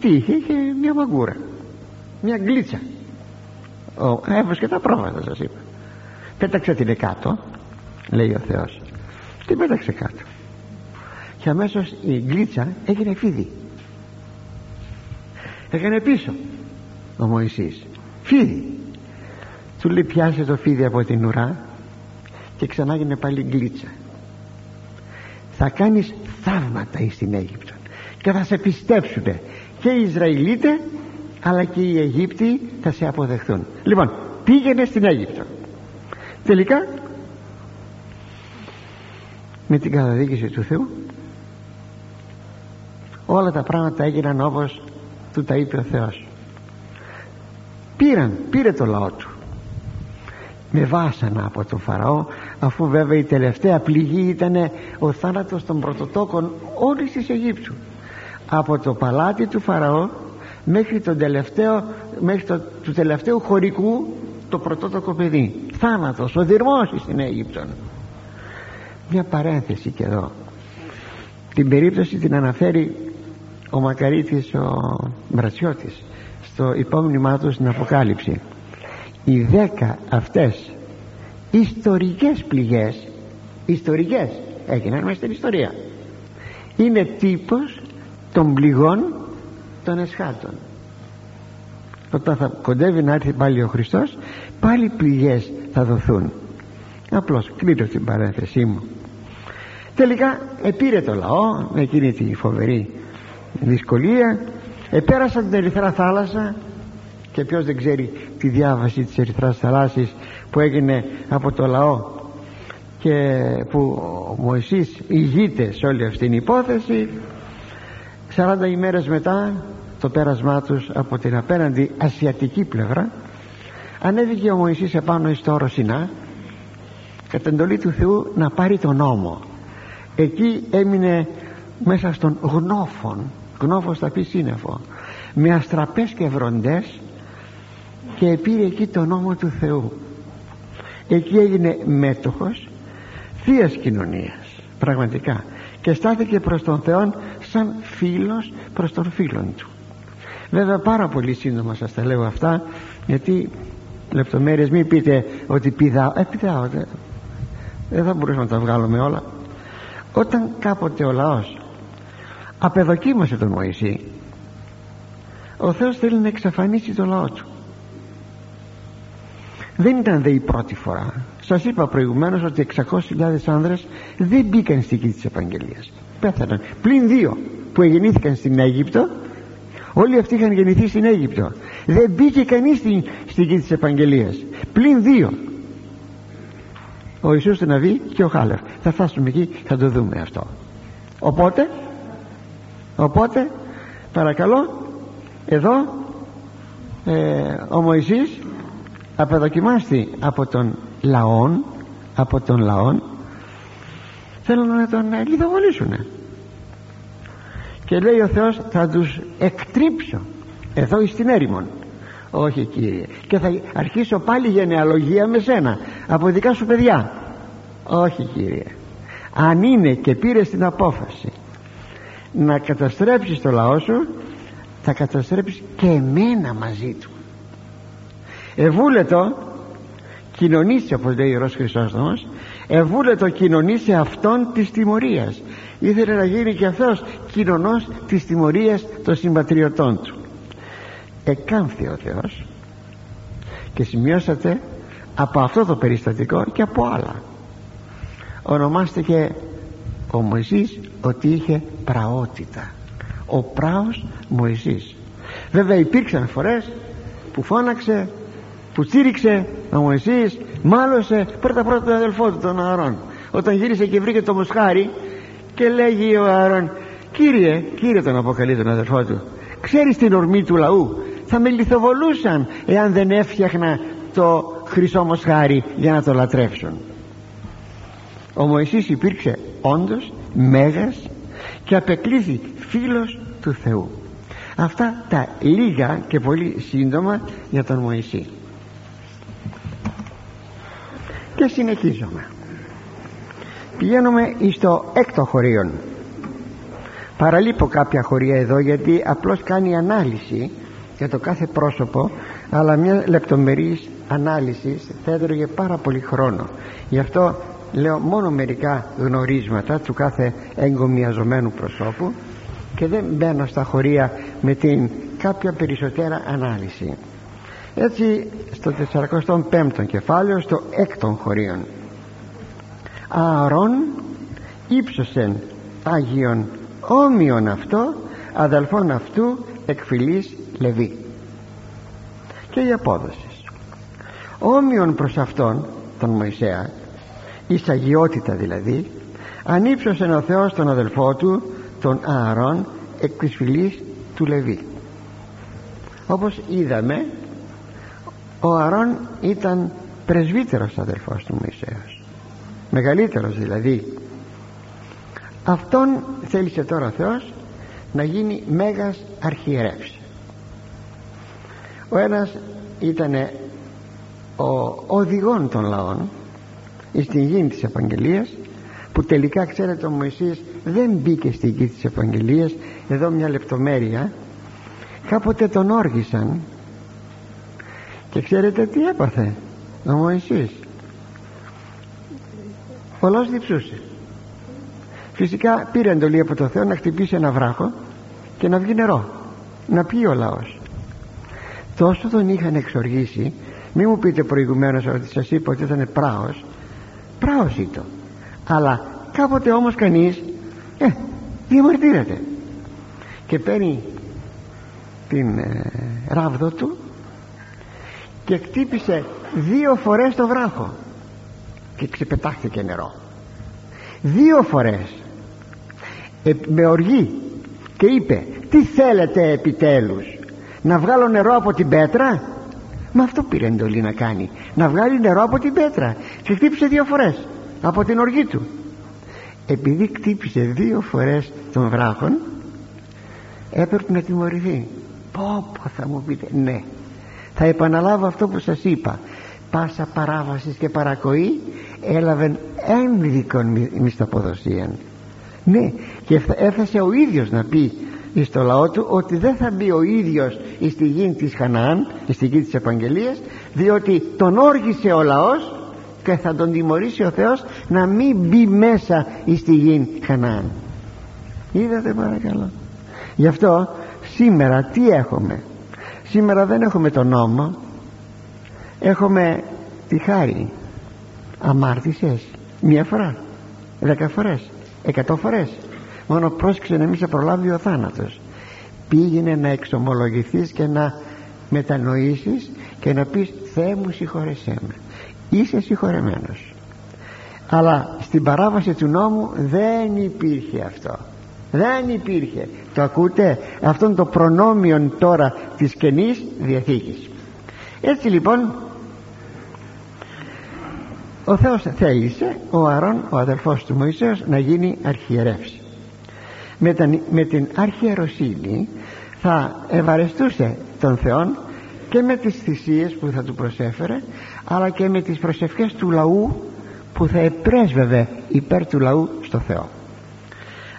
Speaker 1: τι είχε, είχε μια μαγκούρα μια γκλίτσα. Έβρισκε τα πρόβατα σας είπα. Πέταξε την κάτω λέει ο Θεός. Την πέταξε κάτω. Και αμέσως η γκλίτσα έγινε φίδι. Έκανε πίσω ο Μωυσής. Φίδι. Του λέει πιάσε το φίδι από την ουρά και ξανά έγινε πάλι γκλίτσα. Θα κάνεις θαύματα στην Αίγυπτο και θα σε πιστέψουν και οι Ισραηλίτες αλλά και οι Αιγύπτιοι θα σε αποδεχθούν. Λοιπόν πήγαινε στην Αίγυπτο. Τελικά με την καταδίκηση του Θεού όλα τα πράγματα έγιναν όπως του τα είπε ο Θεός. Πήραν, πήρε το λαό του. Με βάσανα από τον Φαραώ αφού βέβαια η τελευταία πληγή ήταν ο θάνατος των πρωτοτόκων όλης της Αιγύπτου από το παλάτι του Φαραώ μέχρι, τον τελευταίο, μέχρι το, του τελευταίου χωρικού το πρωτότοκο παιδί. Θάνατος, ο δυρμός στην Αίγυπτο μια παρένθεση και εδώ. Την περίπτωση την αναφέρει ο Μακαρίτης ο Μπρατσιώτης στο υπόμνημά του στην Αποκάλυψη. Οι δέκα αυτές ιστορικές πληγές ιστορικές έγιναν μέσα στην ιστορία είναι τύπος των πληγών των εσχάτων. Όταν θα κοντεύει να έρθει πάλι ο Χριστός πάλι πληγές θα δοθούν. Απλώς κλείνω την παρένθεσή μου. Τελικά επήρε το λαό με εκείνη τη φοβερή δυσκολία. Επέρασαν την Ερυθρά θάλασσα και ποιος δεν ξέρει τη διάβαση της Ερυθράς θαλάσσης που έγινε από το λαό και που ο Μωυσής ηγείται σε όλη αυτή την υπόθεση 40 ημέρες μετά το πέρασμά τους από την απέναντι ασιατική πλευρά ανέβηκε ο Μωυσής επάνω στο όρο Σινά κατά εντολή του Θεού να πάρει τον νόμο. Εκεί έμεινε μέσα στον γνώφων γνώφος θα πει σύννεφο με αστραπές και βροντές και πήρε εκεί τον νόμο του Θεού. Εκεί έγινε μέτοχος θείας κοινωνίας πραγματικά και στάθηκε προς τον Θεό σαν φίλος προς τον φίλον του. Βέβαια πάρα πολύ σύντομα σας τα λέω αυτά γιατί λεπτομέρειες μην πείτε ότι πηδάω ε πηδάω δεν θα μπορούσαμε να τα βγάλουμε όλα. Όταν κάποτε ο λαός απεδοκίμασε τον Μωυσή ο Θεός θέλει να εξαφανίσει το λαό του δεν ήταν δε η πρώτη φορά. Σας είπα προηγουμένως ότι 600.000 άνδρες δεν μπήκαν στη γη της Επαγγελίας. Πέθαναν. Πλην δύο που γεννήθηκαν στην Αίγυπτο όλοι αυτοί είχαν γεννηθεί στην Αίγυπτο. Δεν μπήκε κανείς στην, στη γη της Επαγγελίας. Πλην δύο. Ο Ιησούς του Ναβί και ο Χάλεφ. Θα φτάσουμε εκεί θα το δούμε αυτό. Οπότε οπότε παρακαλώ εδώ ε, ο Μωυσής απεδοκιμάστη από τον λαόν από τον λαόν. Θέλουν να τον λιδοβολήσουν και λέει ο Θεός θα τους εκτρίψω. Εδώ εις την έρημον. Όχι Κύριε. Και θα αρχίσω πάλι γενεαλογία με σένα από δικά σου παιδιά. Όχι Κύριε. Αν είναι και πήρες την απόφαση να καταστρέψεις το λαό σου θα καταστρέψεις και εμένα μαζί τους ευούλετο κοινωνήσει όπως λέει ο Ιερός Χρυσόστομος ευούλετο κοινωνήσει αυτόν της τιμωρίας. Ήθελε να γίνει και αυτός κοινωνός της τιμωρίας των συμπατριωτών του. Εκάμφθη ο Θεός και σημειώσατε από αυτό το περιστατικό και από άλλα. Ονομάστηκε ο Μωυσής ότι είχε πραότητα. Ο πράος Μωυσής. Βέβαια υπήρξαν φορές που φώναξε που στήριξε ο Μωυσής μάλωσε πρώτα πρώτα τον αδελφό του τον Ααρών. Όταν γύρισε και βρήκε το μοσχάρι και λέγει ο Ααρών κύριε, κύριε τον αποκαλεί τον αδελφό του ξέρεις την ορμή του λαού; Θα με λιθοβολούσαν εάν δεν έφτιαχνα το χρυσό μοσχάρι για να το λατρεύσουν ο Μωυσής υπήρξε όντως μέγας και απεκλήθη φίλος του Θεού. Αυτά τα λίγα και πολύ σύντομα για τον Μωυσή και συνεχίζουμε. Πηγαίνουμε στο έκτο χωρίον. Παραλείπω κάποια χωρία εδώ γιατί απλώς κάνει ανάλυση για το κάθε πρόσωπο αλλά μια λεπτομερής ανάλυσης θα έτρωγε πάρα πολύ χρόνο. Γι' αυτό λέω μόνο μερικά γνωρίσματα του κάθε εγκομιαζομένου προσώπου και δεν μπαίνω στα χωρία με την κάποια περισσότερα ανάλυση έτσι στο 45ο κεφάλαιο στο έκτον χωρίον. Ααρών ύψωσεν Άγιον όμοιον αυτό αδελφόν αυτού εκφυλής Λεβί. Και η απόδοση. Όμοιον προς αυτόν τον Μωυσέα εις αγιότητα δηλαδή ανύψωσε ο Θεός τον αδελφό του τον Ααρών εκ της φυλής του Λεβί. Όπως είδαμε ο Ααρών ήταν πρεσβύτερος αδελφός του Μωυσέως μεγαλύτερος δηλαδή. Αυτόν θέλησε τώρα ο Θεός να γίνει μέγας αρχιερεύς. Ο ένας ήταν ο οδηγών των λαών στην γη της Επαγγελίας που τελικά ξέρετε ο Μωυσής δεν μπήκε στην γη της Ευαγγελίας εδώ μια λεπτομέρεια. Κάποτε τον όργησαν και ξέρετε τι έπαθε ο Μωυσής. Πολλός διψούσε. Φυσικά πήρε εντολή από το Θεό να χτυπήσει ένα βράχο και να βγει νερό να πιει ο λαός. Τόσο τον είχαν εξοργήσει μη μου πείτε προηγουμένως ότι σας είπα ότι ήταν πράος. Πράος ήταν. Αλλά κάποτε όμως κανείς ε, διαμαρτύρεται. Και παίρνει την ε, ράβδο του και κτύπησε δύο φορές το βράχο. Και ξεπετάχθηκε νερό. Δύο φορές. Ε, με οργή. Και είπε τι θέλετε επιτέλους να βγάλω νερό από την πέτρα; Μα αυτό πήρε εντολή να κάνει να βγάλει νερό από την πέτρα. Και χτύπησε δύο φορές από την οργή του. Επειδή χτύπησε δύο φορές τον βράχον έπρεπε να τιμωρηθεί. Πω πω θα μου πείτε ναι θα επαναλάβω αυτό που σας είπα. Πάσα παράβασης και παρακοή έλαβε ένδικον μισθοποδοσία ναι και έφτασε ο ίδιος να πει στο λαό του ότι δεν θα μπει ο ίδιος στη γη της Χαναάν στη γη της Επαγγελίας διότι τον όργησε ο λαός και θα τον τιμωρήσει ο Θεός να μην μπει μέσα στη γη Χαναάν. Είδατε παρακαλώ. Γι' αυτό σήμερα τι έχουμε; Σήμερα δεν έχουμε τον νόμο. Έχουμε τη χάρη. Αμάρτησες. Μία φορά. Δέκα φορές. Εκατό φορές. Μόνο πρόσεξε να μην σε προλάβει ο θάνατος. Πήγαινε να εξομολογηθείς και να μετανοήσεις και να πεις Θεέ μου συγχωρεσέ με. Είσαι συγχωρεμένος αλλά στην παράβαση του νόμου δεν υπήρχε αυτό δεν υπήρχε. Το ακούτε; Αυτόν το προνόμιο τώρα της Καινής Διαθήκης. Έτσι λοιπόν ο Θεός θέλησε ο Αρών ο αδελφός του Μωυσέως να γίνει αρχιερεύση με, με την αρχιεροσύνη θα ευαρεστούσε τον Θεό και με τις θυσίες που θα του προσέφερε αλλά και με τις προσευχές του λαού που θα επρέσβευε υπέρ του λαού στο Θεό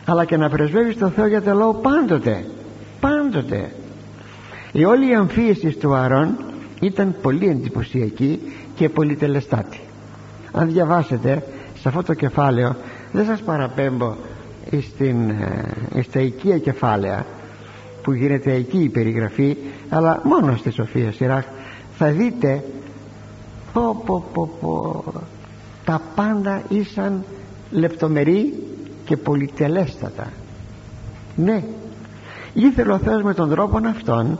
Speaker 1: αλλά και να πρεσβεύεις στο Θεό για το λαό πάντοτε πάντοτε. Η όλη η αμφίεση του Αρών ήταν πολύ εντυπωσιακή και πολύ τελεστάτη αν διαβάσετε σε αυτό το κεφάλαιο δεν σας παραπέμπω στην, ε, στα οικία κεφάλαια που γίνεται εκεί η περιγραφή αλλά μόνο στη Σοφία Σιράχ θα δείτε πω, πω, πω, πω, τα πάντα ήσαν λεπτομερή και πολυτελέστατα. Ναι ήθελε ο Θεός με τον τρόπο αυτόν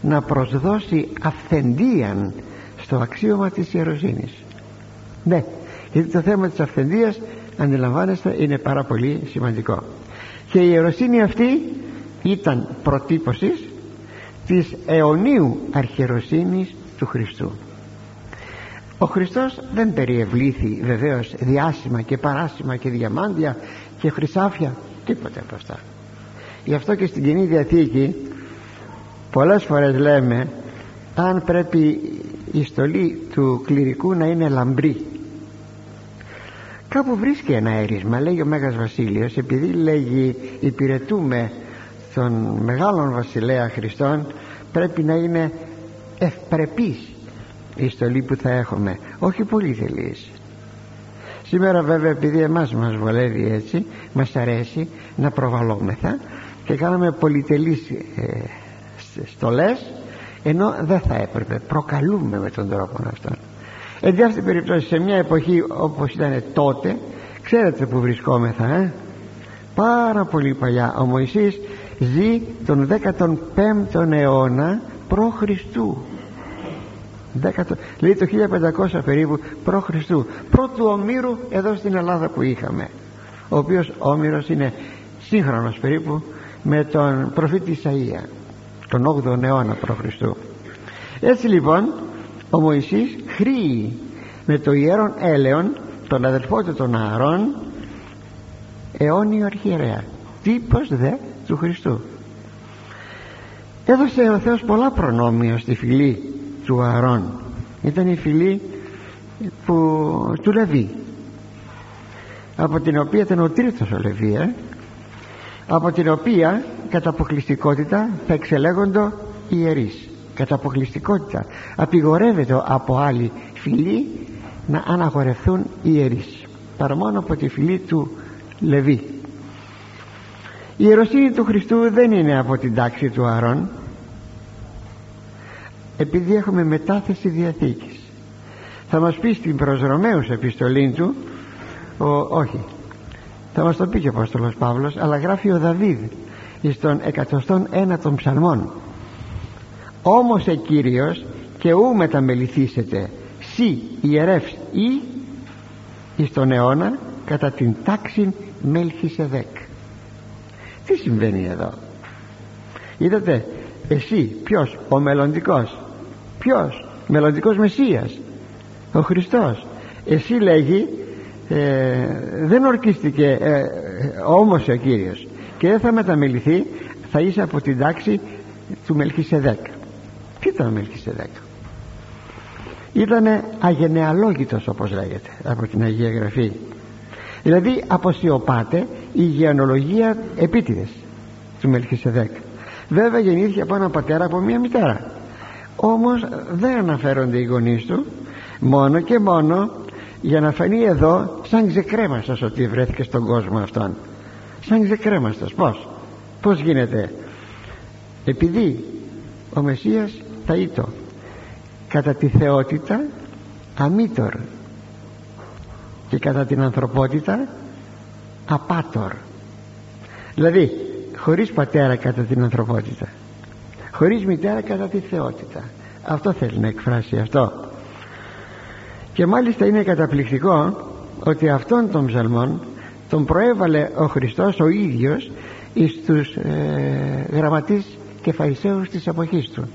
Speaker 1: να προσδώσει αυθεντίαν στο αξίωμα της ιεροσύνης. Ναι γιατί το θέμα της αυθεντίας αντιλαμβάνεστε είναι πάρα πολύ σημαντικό. Και η ιεροσύνη αυτή ήταν προτύπωσης της αιωνίου αρχιεροσύνης του Χριστού. Ο Χριστός δεν περιευλήθη βεβαίως διάσημα και παράσημα και διαμάντια και χρυσάφια. Τίποτε από αυτά. Γι' αυτό και στην Κοινή Διαθήκη πολλές φορές λέμε αν πρέπει η στολή του κληρικού να είναι λαμπρή. Κάπου βρίσκει ένα έρισμα λέγει ο Μέγας Βασίλειος επειδή λέγει υπηρετούμε τον μεγάλον βασιλέα Χριστόν πρέπει να είναι ευπρεπής η στολή που θα έχουμε όχι πολύ θελής σήμερα βέβαια επειδή εμάς μας βολεύει έτσι μας αρέσει να προβαλόμεθα και κάνουμε πολυτελείς ε, στολές ενώ δεν θα έπρεπε. Προκαλούμε με τον τρόπο αυτόν. Εν αυτή περιπτώσει σε μια εποχή όπως ήταν τότε ξέρετε που βρισκόμεθα ε; πάρα πολύ παλιά. Ο Μωυσής ζει τον 15ο αιώνα προ Χριστού λέει το 1500 περίπου προ Χριστού πρώτου ομήρου εδώ στην Ελλάδα που είχαμε ο οποίος όμηρος είναι σύγχρονος περίπου με τον προφήτη Ισαΐα τον 8ο αιώνα προ Χριστού έτσι λοιπόν ο Μωυσής χρήει με το ιέρον έλεον τον αδελφό του τον Ααρών αιώνιο αρχιερέα τύπος δε του Χριστού. Έδωσε ο Θεός πολλά προνόμια στη φυλή του Ααρών ήταν η φυλή που, του Λεβί. Από την οποία ήταν ο τρίτος ο Λεβί ε; από την οποία κατά αποκλειστικότητα θα εξελέγοντο ιερείς. Κατά αποκλειστικότητα. Απειγορεύεται από άλλη φυλή να αναγορευθούν οι ιερείς. Παρά μόνο από τη φυλή του Λεβί. Η ιεροσύνη του Χριστού δεν είναι από την τάξη του Αρών επειδή έχουμε μετάθεση Διαθήκης. Θα μας πει στην προς Ρωμαίους επιστολή του ο, όχι θα μας το πει και ο Απόστολος Παύλος αλλά γράφει ο Δαβίδ στον 101 ψαλμών. Όμως ε Κύριος και ού μεταμεληθήσετε σι ιερεύς ή εις τον αιώνα κατά την τάξη Μελχισεδέκ τι συμβαίνει εδώ; Είδατε εσύ ποιος; Ο μελλοντικός. Ποιος; Μελλοντικός Μεσσίας. Ο Χριστός. Εσύ λέγει ε, δεν ορκίστηκε ε, όμως ο Κύριος. Και δεν θα μεταμεληθεί θα είσαι από την τάξη του Μελχισεδέκ. Τι ήταν ο Μελχισεδέκ; Ήταν αγενεαλόγητος όπως λέγεται από την Αγία Γραφή. Δηλαδή αποσιωπάται η γεωνολογία επίτηδες του Μελχισεδέκ βέβαια γεννήθηκε από έναν πατέρα από μια μητέρα. Όμως δεν αναφέρονται οι γονείς του μόνο και μόνο για να φανεί εδώ σαν ξεκρέμαστος ότι βρέθηκε στον κόσμο αυτόν. Σαν ξεκρέμαστος. Πως πως γίνεται; Επειδή ο Μεσσίας θα ήτο κατά τη θεότητα αμήτωρ και κατά την ανθρωπότητα απάτορ δηλαδή χωρίς πατέρα κατά την ανθρωπότητα. Χωρίς μητέρα κατά τη θεότητα. Αυτό θέλει να εκφράσει αυτό. Και μάλιστα είναι καταπληκτικό ότι αυτόν τον ψαλμόν τον προέβαλε ο Χριστός ο ίδιος εις τους ε, γραμματείς και φαϊσαίους της εποχής του.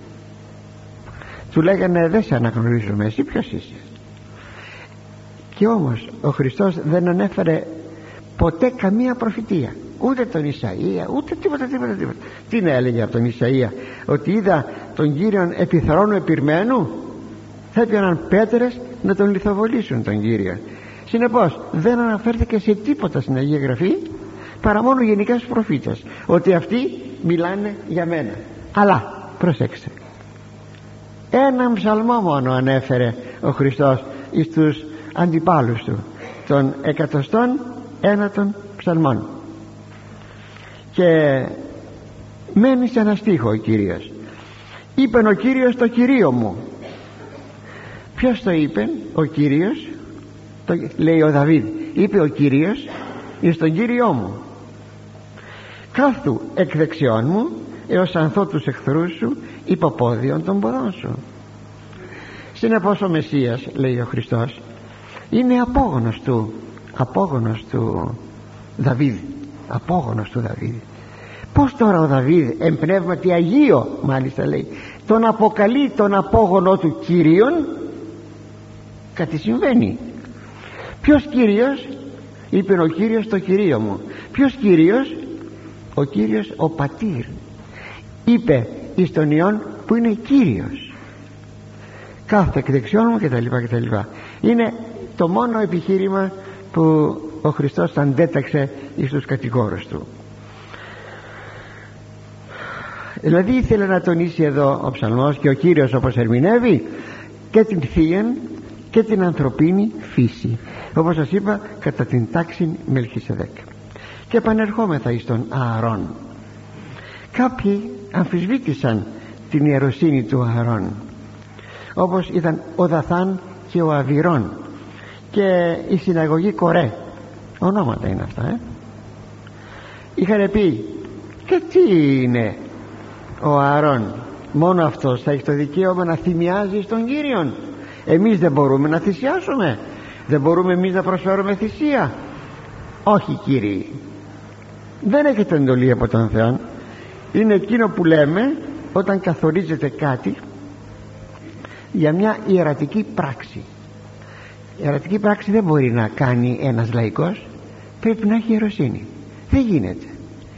Speaker 1: Του λέγανε δεν σε αναγνωρίζουμε εσύ ποιος είσαι και όμως ο Χριστός δεν ανέφερε ποτέ καμία προφητεία ούτε τον Ισαΐα ούτε τίποτα τίποτα τίποτα. Τι να έλεγε από τον Ισαΐα ότι είδα τον Κύριον επιθρόνου επιρμένου θα έπιαναν πέτρες να τον λιθοβολήσουν τον Κύριο συνεπώς δεν αναφέρθηκε σε τίποτα στην Αγία Γραφή παρά μόνο γενικά στους προφήτες ότι αυτοί μιλάνε για μένα. Αλλά προσέξτε. Έναν ψαλμό μόνο ανέφερε ο Χριστός εις τους αντιπάλους του των εκατοστών ένατων ψαλμών και μένει σε ένα στίχο ο Κύριος. Είπε ο Κύριος το Κυρίο μου. Ποιος το είπε ο Κύριος. Το, λέει ο Δαβίδ. Είπε ο Κύριος εις τον Κύριό μου. Κάθου εκ δεξιών μου έως ανθώ τους εχθρούς σου υποπόδιον των ποδών σου. Συνεπώς ο Μεσσίας λέει ο Χριστός είναι απόγονος του απόγονος του Δαβίδ απόγονος του Δαβίδ πως τώρα ο Δαβίδ εμπνεύματι Αγίο μάλιστα λέει τον αποκαλεί τον απόγονο του Κύριον; Κάτι συμβαίνει. Ποιος Κύριος; Είπε ο Κύριος το Κυρίο μου. Ποιος Κύριος; Ο Κύριος ο Πατήρ. Είπε εις τον Υιόν που είναι Κύριος. Κάθε εκ δεξιών μου κτλ είναι το μόνο επιχείρημα που ο Χριστός αντέταξε εις τους κατηγόρους του. Δηλαδή ήθελε να τονίσει εδώ ο ψαλμός και ο Κύριος όπως ερμηνεύει και την θεία και την ανθρωπίνη φύση. Όπως σας είπα κατά την τάξη Μελχισεδέκ. Και επανερχόμεθα εις τον Ααρών. Κάποιοι αμφισβήτησαν την ιεροσύνη του Ααρών όπως ήταν ο Δαθάν και ο Αβυρών και η συναγωγή Κορέ ονόματα είναι αυτά ε; είχαν πει και τι είναι ο Ααρών μόνο αυτός θα έχει το δικαίωμα να θυμιάζει στον Κύριον. Εμείς δεν μπορούμε να θυσιάσουμε. Δεν μπορούμε εμείς να προσφέρουμε θυσία όχι κύριοι δεν έχετε εντολή από τον Θεό είναι εκείνο που λέμε όταν καθορίζεται κάτι για μια ιερατική πράξη η ιερατική πράξη δεν μπορεί να κάνει ένας λαϊκός. Πρέπει να έχει ιεροσύνη. Δεν γίνεται.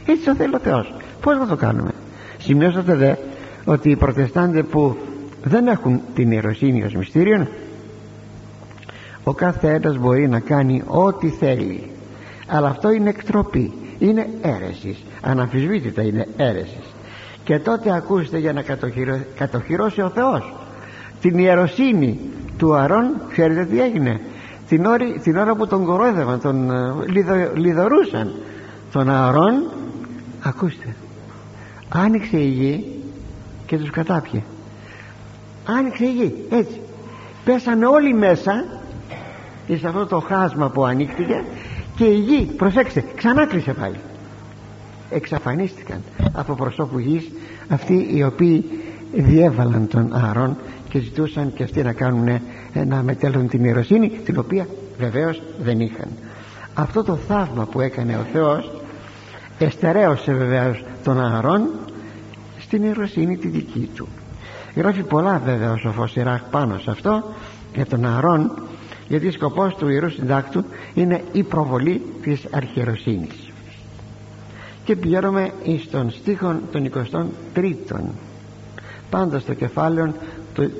Speaker 1: Έτσι το θέλει ο Θεός. Πως να το κάνουμε; Σημειώσατε δε ότι οι προτεστάντες που δεν έχουν την ιεροσύνη ως μυστήριο ο κάθε ένας μπορεί να κάνει ό,τι θέλει. Αλλά αυτό είναι εκτροπή. Είναι αίρεσης. Αναμφισβήτητα είναι αίρεσης. Και τότε ακούστε για να κατοχυρώσει ο Θεός την ιεροσύνη του Αρών ξέρετε τι έγινε. Την ώρα, την ώρα που τον κορόιδευαν τον ε, λιδο, λιδωρούσαν τον Αρών ακούστε άνοιξε η γη και τους κατάπιε. Άνοιξε η γη έτσι. Πέσανε όλοι μέσα σε αυτό το χάσμα που ανοίχτηκε και η γη προσέξτε ξανά κλείσε πάλι. Εξαφανίστηκαν από προσώπου γης αυτοί οι οποίοι διέβαλαν τον Άρων και ζητούσαν και αυτοί να κάνουν να μετέλθουν την ιεροσύνη την οποία βεβαίως δεν είχαν. Αυτό το θαύμα που έκανε ο Θεός εστερέωσε βεβαίως τον Άρων στην ιεροσύνη τη δική του. Γράφει πολλά βέβαια ο σοφός Ιράκ πάνω σε αυτό για τον Αρών γιατί σκοπός του Ιερού Συντάκτου είναι η προβολή της αρχιεροσύνης. Και πηγαίνουμε εις τον στίχον των 23 πάντα στο κεφάλαιο του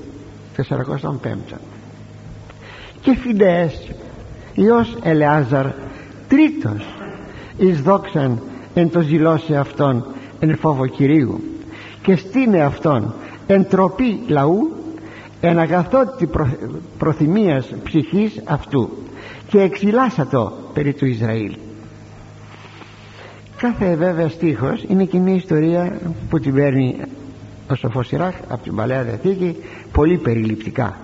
Speaker 1: 45 και Φιντεές Υιός Ελεάζαρ τρίτος εις δόξαν εν το ζηλώσει αυτόν εν φόβο Κυρίου. Και στείνε αυτόν εν τροπή λαού εν αγαθότητα προ, προθυμίας ψυχής αυτού. Και εξυλάσατο περί του Ισραήλ. Κάθε βέβαια στίχος είναι και μια ιστορία που την παίρνει ο Σοφός Σιράχ από την Παλαιά Διαθήκη πολύ περιληπτικά.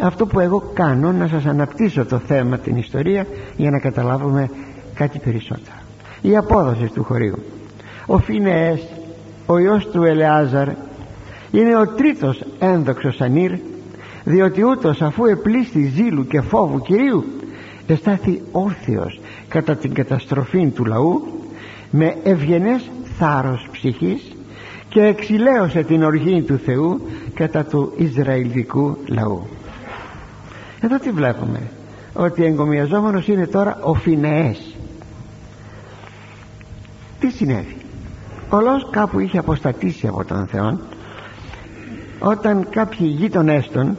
Speaker 1: Αυτό που εγώ κάνω να σας αναπτύσσω το θέμα την ιστορία για να καταλάβουμε κάτι περισσότερο. Η απόδοση του χωρίου. Ο Φινεές ο ιός του Ελεάζαρ είναι ο τρίτος ένδοξος ανήρ διότι ούτως αφού επλήστη ζήλου και φόβου Κυρίου εστάθη όρθιος κατά την καταστροφή του λαού με ευγενές θάρρος ψυχής και εξηλαίωσε την οργή του Θεού κατά του Ισραηλικού λαού. Εδώ τι βλέπουμε; Ότι εγκομιαζόμενος είναι τώρα ο Φινεές. Τι συνέβη; Ο λαός κάπου είχε αποστατήσει από τον Θεό. Όταν κάποιοι γείτονές των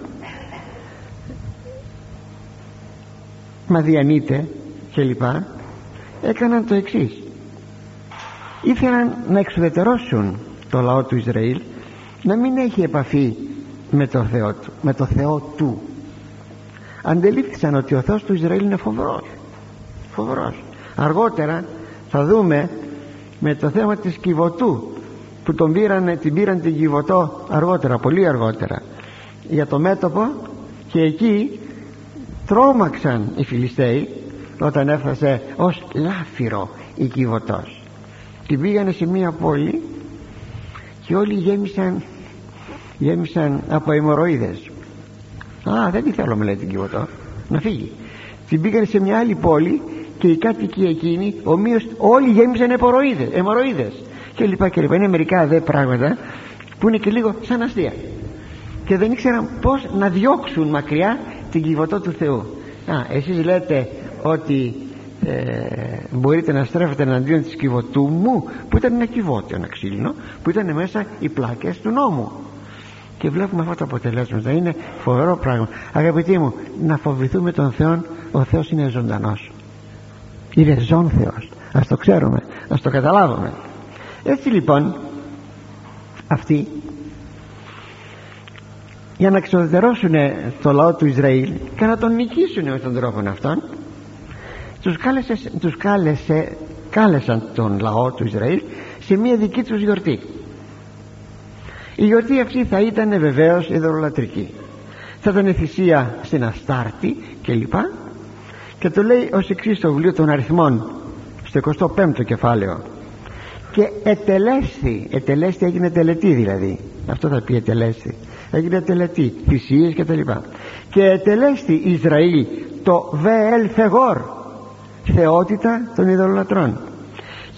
Speaker 1: Μαδιανίτε και λοιπά έκαναν το εξής. Ήθελαν να εξουδετερώσουν το λαό του Ισραήλ να μην έχει επαφή με το Θεό του, με το Θεό του. Αντελήφθησαν ότι ο Θεός του Ισραήλ είναι φοβρός φοβρός αργότερα θα δούμε με το θέμα της Κιβωτού που τον πήραν, την πήραν την Κιβωτό αργότερα, πολύ αργότερα για το μέτωπο και εκεί τρόμαξαν οι Φιλιστέοι όταν έφτασε ως λάφυρο η Κιβωτός. Την πήγανε σε μία πόλη και όλοι γέμισαν γέμισαν από αιμορροίδες. Α δεν τη θέλω με λέει την Κιβωτό να φύγει. Την πήγανε σε μια άλλη πόλη και οι κάτοικοι εκείνοι ομοίως όλοι γέμισαν αιμορροίδες. Και λοιπά και λοιπά. Είναι μερικά δε πράγματα που είναι και λίγο σαν αστεία. Και δεν ήξεραν πως να διώξουν μακριά την κυβωτό του Θεού. Α, εσείς λέτε ότι ε, μπορείτε να στρέφετε εναντίον της κυβωτού μου που ήταν ένα κυβότιο ένα ξύλινο που ήταν μέσα οι πλάκες του νόμου. Και βλέπουμε αυτά τα αποτελέσματα. Είναι φοβερό πράγμα. Αγαπητοί μου να φοβηθούμε τον Θεό ο Θεός είναι ζωντανός. Είναι ζών Θεός. Ας το ξέρουμε. Ας το καταλάβουμε. Έτσι λοιπόν αυτοί για να εξοδετερώσουν το λαό του Ισραήλ και να τον νικήσουν με τον τρόπο αυτόν τους, κάλεσε, τους κάλεσε, κάλεσαν τον λαό του Ισραήλ σε μια δική τους γιορτή. Η γιορτή αυτή θα ήταν βεβαίως ιδωλολατρική θα ήταν θυσία στην Αστάρτη κλπ. Και το λέει ως εξής στο βιβλίο των αριθμών στο 25ο κεφάλαιο. Και ετελέστη ετελέστη έγινε τελετή δηλαδή. Αυτό θα πει ετελέστη έγινε τελετή θυσίες και τα λοιπά. Και ετελέστη Ισραήλ το Βεέλ Φεγόρ θεότητα των ειδωλολατρών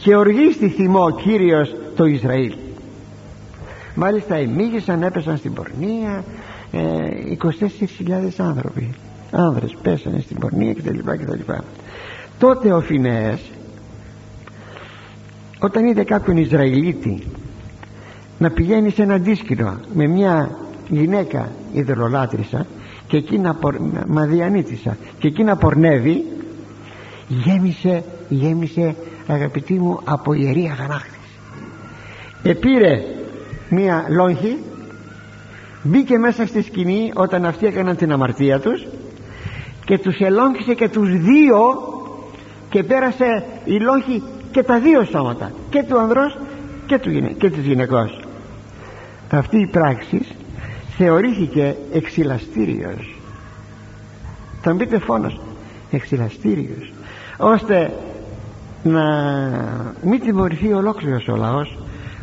Speaker 1: και οργίστη θυμό Κύριος το Ισραήλ. Μάλιστα οι μύγησαν έπεσαν στην πορνεία ε, 24.000 άνθρωποι. Άνδρες πέσανε στην πορνεία κτλ τότε ο Φινέας όταν είδε κάποιον Ισραηλίτη να πηγαίνει σε ένα δίσκυνο με μια γυναίκα ιδρολάτρησα και εκεί να πορ... μαδιανίτησα και εκεί να πορνεύει γέμισε γέμισε αγαπητοί μου από ιερή αγανάκτηση. Επήρε μία λόγχη μπήκε μέσα στη σκηνή όταν αυτοί έκαναν την αμαρτία τους και τους ελόγχησε και τους δύο και πέρασε η λόγχη και τα δύο σώματα και του ανδρός και, του, και της γυναικός. Αυτή η πράξη θεωρήθηκε εξυλαστήριος. Θα μπείτε φόνος εξυλαστήριος ώστε να μην τιμωρηθεί ολόκληρος ο λαός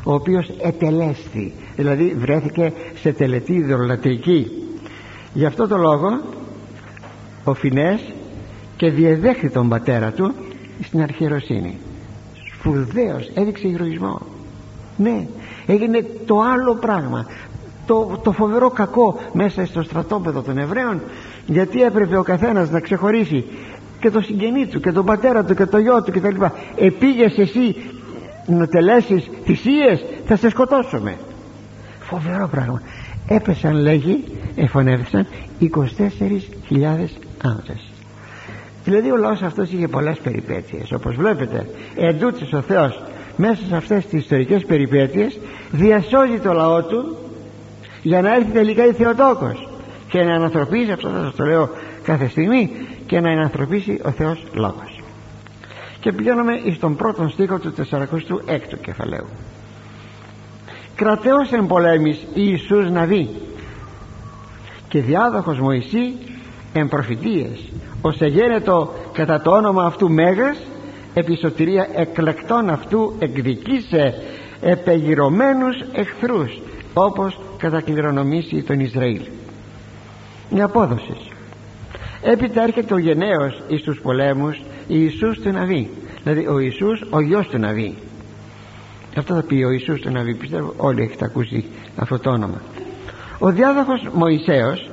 Speaker 1: ο οποίος ετελέστη δηλαδή βρέθηκε σε τελετή ιδωλολατρική γι' αυτό το λόγο ο Φινές και διεδέχθη τον πατέρα του στην αρχιεροσύνη. Σπουδαίος έδειξε ηρωισμό. Ναι έγινε το άλλο πράγμα. Το, το φοβερό κακό μέσα στο στρατόπεδο των Εβραίων γιατί έπρεπε ο καθένας να ξεχωρίσει και το συγγενή του και τον πατέρα του και το γιο του κτλ. Επήγες εσύ να τελέσεις θυσίες θα σε σκοτώσουμε. Φοβερό πράγμα. Έπεσαν λέγει εφωνεύσαν 24.000 άνδρες. Δηλαδή ο λαός αυτός είχε πολλές περιπέτειες. Όπως βλέπετε εντούτοις ο Θεός μέσα σε αυτές τις ιστορικές περιπέτειες διασώζει το λαό του για να έρθει τελικά η Θεοτόκος. Και να ανθρωπίσει αυτό θα σας το λέω κάθε στιγμή και να ανθρωπίσει ο Θεός Λόγος και πηγαίνουμε στον πρώτο στίχο του 46ου κεφαλαίου. Κρατέως εν πολέμης Ιησούς Ναβί και διάδοχος Μωυσή εν προφητείες ως εγένετο κατά το όνομα αυτού Μέγας επισωτηρία εκλεκτών αυτού εκδικήσε επεγυρωμένους εχθρούς όπως κατακληρονομήσει τον Ισραήλ η απόδοση έπειτα έρχεται ο γενναίος εις τους πολέμους Ιησούς του Ναβί. Δηλαδή ο Ιησούς ο γιος του Ναβί. Αυτό θα πει ο Ιησούς του Ναβί πιστεύω όλοι έχετε ακούσει αυτό το όνομα. Ο διάδοχος Μωυσέος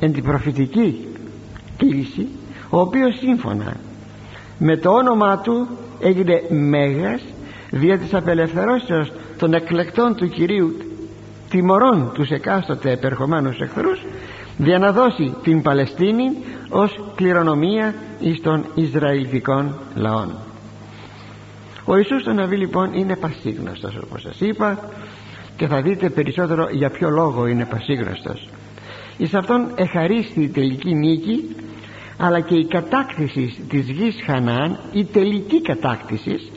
Speaker 1: εν την προφητική κλίση ο οποίος σύμφωνα με το όνομα του έγινε Μέγας δια της απελευθερώσεως των εκλεκτών του Κυρίου τιμωρών τους εκάστοτε επερχομένους εχθρούς για να δώσει την Παλαιστίνη ως κληρονομία εις των Ισραηλιτικών λαών. Ο Ιησούς τον Ναβί λοιπόν είναι πασίγνωστος όπως σας είπα και θα δείτε περισσότερο για ποιο λόγο είναι πασίγνωστος. Εις αυτόν εχαρίστη η τελική νίκη αλλά και η κατάκτηση της γης Χανάν η τελική κατάκτηση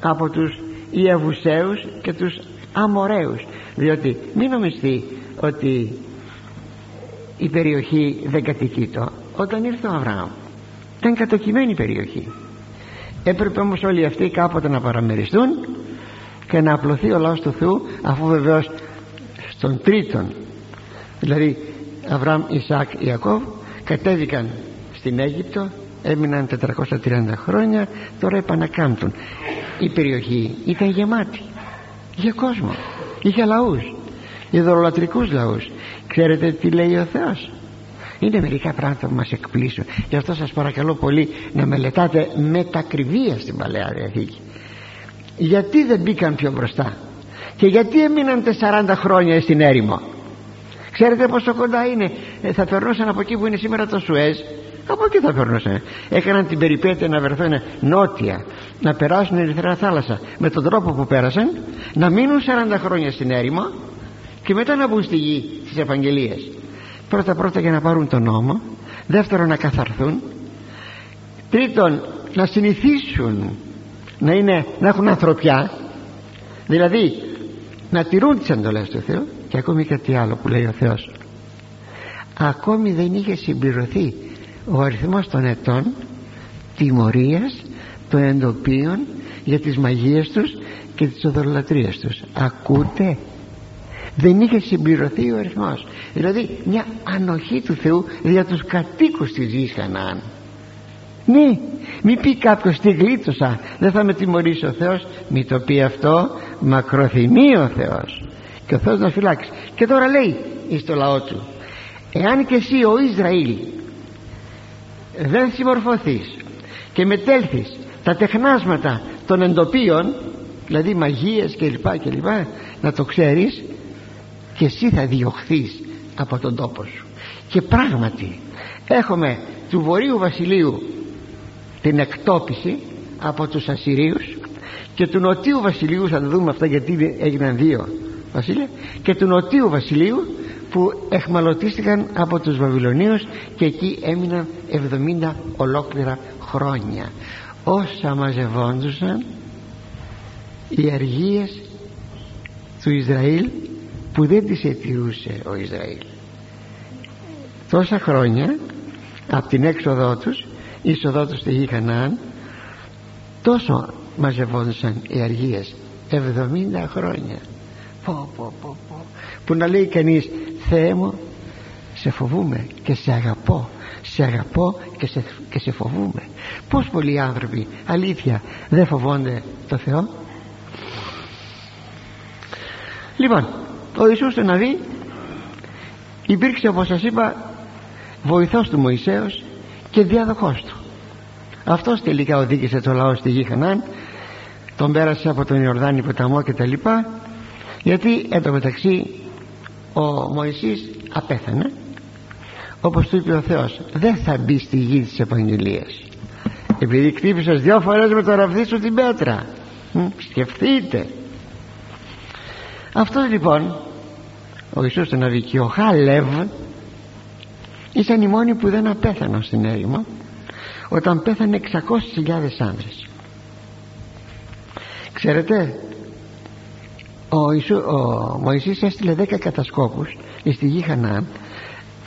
Speaker 1: από τους Ιαβουσαίους και τους Αμοραίους διότι μην νομιστεί ότι η περιοχή δεν κατοικείτο όταν ήρθε ο Αβραάμ ήταν κατοκειμένη περιοχή. Έπρεπε όμως όλοι αυτοί κάποτε να παραμεριστούν και να απλωθεί ο λαός του Θεού αφού βεβαίως στον τρίτον δηλαδή Αβραάμ, Ισάκ, Ιακώβ κατέβηκαν στην Αίγυπτο έμειναν 430 χρόνια τώρα επανακάμπτουν. Η περιοχή ήταν γεμάτη για κόσμο. Είχε λαούς ειδωλολατρικούς λαούς. Ξέρετε τι λέει ο Θεός; Είναι μερικά πράγματα που μας εκπλήσουν. Γι' αυτό σας παρακαλώ πολύ να μελετάτε με τα κρυβία στην Παλαιά Διαθήκη. Γιατί δεν μπήκαν πιο μπροστά; Και γιατί έμειναν 40 χρόνια στην έρημο; Ξέρετε πόσο κοντά είναι; Ε, θα περνούσαν από εκεί που είναι σήμερα το Σουέζ. Από εκεί θα περνούσαν. Έκαναν την περιπέτεια να βρεθούν νότια να περάσουν η Ερυθρά θάλασσα. Με τον τρόπο που πέρασαν να μείνουν 40 χρόνια στην έρημο και μετά να μπουν στη γη της Ευαγγελίας πρώτα πρώτα για να πάρουν τον νόμο δεύτερον να καθαρθούν τρίτον να συνηθίσουν να, είναι, να έχουν ανθρωπιά δηλαδή να τηρούν τις εντολές του Θεού και ακόμη κάτι άλλο που λέει ο Θεός. Ακόμη δεν είχε συμπληρωθεί ο αριθμός των ετών τιμωρίας των εντοπίων για τις μαγείες τους και τις οδολατρίες τους. Ακούτε; Δεν είχε συμπληρωθεί ο αριθμός. Δηλαδή μια ανοχή του Θεού για τους κατοίκους της γης Χανάν. Ναι μη πει κάποιος τι γλίτωσα δεν θα με τιμωρήσει ο Θεός μη το πει αυτό μακροθυμεί ο Θεός. Και ο Θεός να φυλάξει. Και τώρα λέει εις το λαό του εάν και εσύ ο Ισραήλ δεν συμμορφωθείς και μετέλθεις τα τεχνάσματα των εντοπίων δηλαδή μαγείες και λοιπά και λοιπά να το ξέρεις και εσύ θα διωχθείς από τον τόπο σου. Και πράγματι έχουμε του Βορείου Βασιλείου την εκτόπιση από τους Ασσυρίους και του νοτίου βασιλείου θα το δούμε αυτά γιατί έγιναν δύο βασίλεια και του νοτίου βασιλείου που εχμαλωτίστηκαν από τους Βαβυλωνίους και εκεί έμειναν 70 ολόκληρα χρόνια. Όσα μαζευόντουσαν οι αργίες του Ισραήλ που δεν τις αιτηρούσε ο Ισραήλ. Τόσα χρόνια από την έξοδό τους η είσοδό τους στη γη Χανάν τόσο μαζευόντουσαν οι αργίες 70 χρόνια. Πω, πω, πω, πω. που να λέει κανείς Θεέ μου σε φοβούμε και σε αγαπώ σε αγαπώ και σε, και σε φοβούμε πως πολλοί άνθρωποι αλήθεια δεν φοβόνται το Θεό; Λοιπόν ο Ιησούς να δει υπήρξε όπως σας είπα βοηθός του Μωυσέως και διαδοχός του. Αυτός τελικά οδήγησε το λαό στη γη Χανάν τον πέρασε από τον Ιορδάνη ποταμό και τα λοιπά γιατί εν τω μεταξύ ο Μωυσής απέθανε. Όπως του είπε ο Θεός δεν θα μπει στη γη της επαγγελίας. Επειδή χτύπησες δυο φορές με το ραβδί σου την πέτρα. Σκεφτείτε αυτός λοιπόν ο Ιησούς τον Αβική ο Χάλευ ήταν οι μόνοι που δεν απέθαναν στην έρημο όταν πέθανε 600.000 άνδρες. Ξέρετε ο, Ιησού, ο Μωυσής έστειλε 10 κατασκόπους στη γη Χανά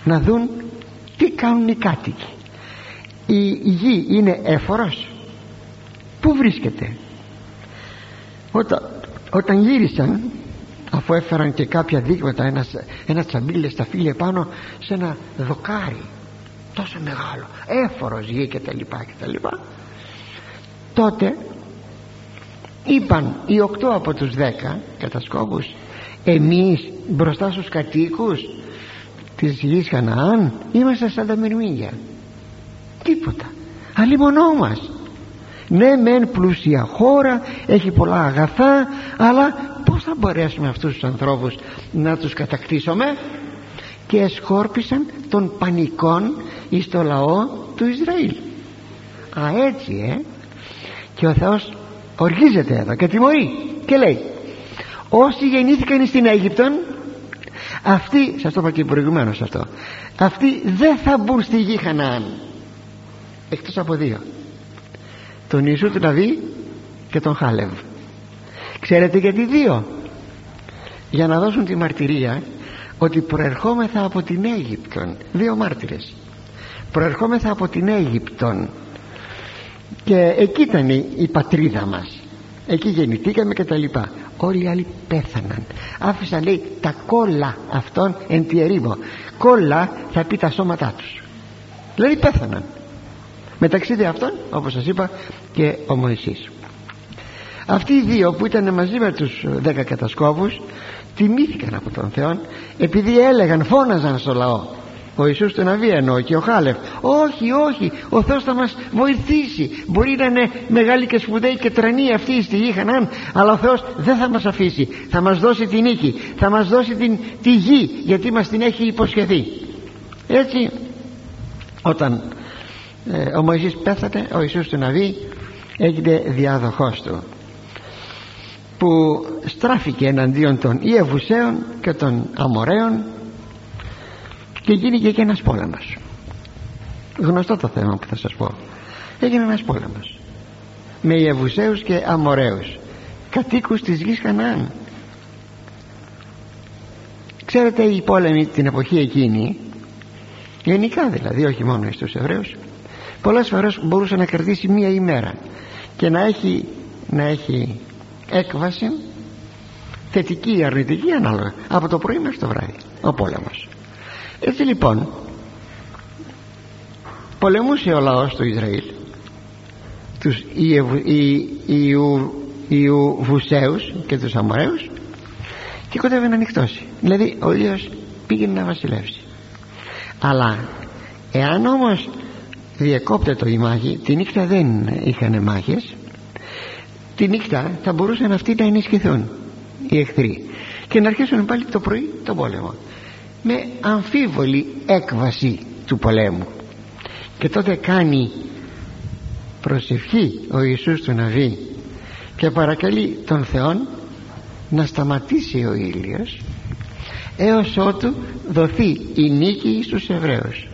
Speaker 1: να δουν τι κάνουν οι κάτοικοι. Η, γη είναι έφορος. Πού βρίσκεται; Όταν, όταν γύρισαν αφού έφεραν και κάποια δείγματα ένας, ένας τσαμπίλες στα φίλια πάνω σε ένα δοκάρι τόσο μεγάλο έφορος γη και τα λοιπά και τα λοιπά. Τότε είπαν οι οκτώ από τους δέκα κατασκόπους εμείς μπροστά στους κατοίκους της γης Χαναάν είμαστε σαν τα μυρμήγια τίποτα. Αλλήμονό μας ναι μεν πλούσια χώρα έχει πολλά αγαθά αλλά πως θα μπορέσουμε αυτούς τους ανθρώπους να τους κατακτήσουμε; Και εσκόρπισαν των πανικών εις το λαό του Ισραήλ. Α έτσι ε. Και ο Θεός οργίζεται εδώ και τιμωρεί και λέει όσοι γεννήθηκαν στην Αίγυπτον αυτοί σας το είπα και προηγουμένως αυτό αυτοί δεν θα μπουν στη γη Χαναάν εκτός από δύο τον Ιησού του Ναβί και τον Χάλευ. Ξέρετε γιατί δύο; Για να δώσουν τη μαρτυρία ότι προερχόμεθα από την Αίγυπτον. Δύο μάρτυρες. Προερχόμεθα από την Αίγυπτον. Και εκεί ήταν η πατρίδα μας. Εκεί γεννηθήκαμε και τα λοιπά. Όλοι οι άλλοι πέθαναν. Άφησαν λέει τα κόλλα αυτών εν τη ερήμο. Κόλλα θα πει τα σώματά τους. Δηλαδή πέθαναν μεταξύ δε αυτών όπως σας είπα και ο Μωυσής. Αυτοί οι δύο που ήταν μαζί με τους δέκα κατασκόπους τιμήθηκαν από τον Θεό επειδή έλεγαν φώναζαν στο λαό ο Ιησούς τον Αβία εννοώ και ο Χάλεφ όχι όχι ο Θεός θα μας βοηθήσει. Μπορεί να είναι μεγάλη και σπουδαίη και τρανή αυτή στη γη Χανάν αλλά ο Θεός δεν θα μας αφήσει. Θα μας δώσει την νίκη θα μας δώσει την, τη γη γιατί μας την έχει υποσχεθεί έτσι όταν ε, ο Μωυσής πέθανε ο Ιησούς του Ναβί έγινε διάδοχός του που στράφηκε εναντίον των Ιεβουσαίων και των Αμοραίων και γίνηκε και ένας πόλεμος. Γνωστό το θέμα που θα σας πω. Έγινε ένας πόλεμος με Ιεβουσαίους και Αμοραίους κατοίκους της γης Χαναάν ξέρετε οι πόλεμοι την εποχή εκείνη γενικά δηλαδή όχι μόνο στους Εβραίους πολλές φορές μπορούσε να κερδίσει μία ημέρα και να έχει, να έχει έκβαση θετική ή αρνητική ανάλογα από το πρωί μέχρι το βράδυ ο πόλεμος. Έτσι λοιπόν πολεμούσε ο λαός του Ισραήλ τους Ιουβουσαίους και τους Αμοραίους και κοντεύει να νυχτώσει δηλαδή ο ήλιος πήγαινε να βασιλεύσει. Αλλά εάν όμως διεκόπτεται η μάχη τη νύχτα δεν είχαν μάχες. Τη νύχτα θα μπορούσαν αυτοί να ενισχυθούν οι εχθροί και να αρχίσουν πάλι το πρωί τον πόλεμο. Με αμφίβολη έκβαση του πολέμου. Και τότε κάνει προσευχή ο Ιησούς του Ναβί και παρακαλεί τον Θεόν να σταματήσει ο ήλιος έως ότου δοθεί η νίκη στους Εβραίους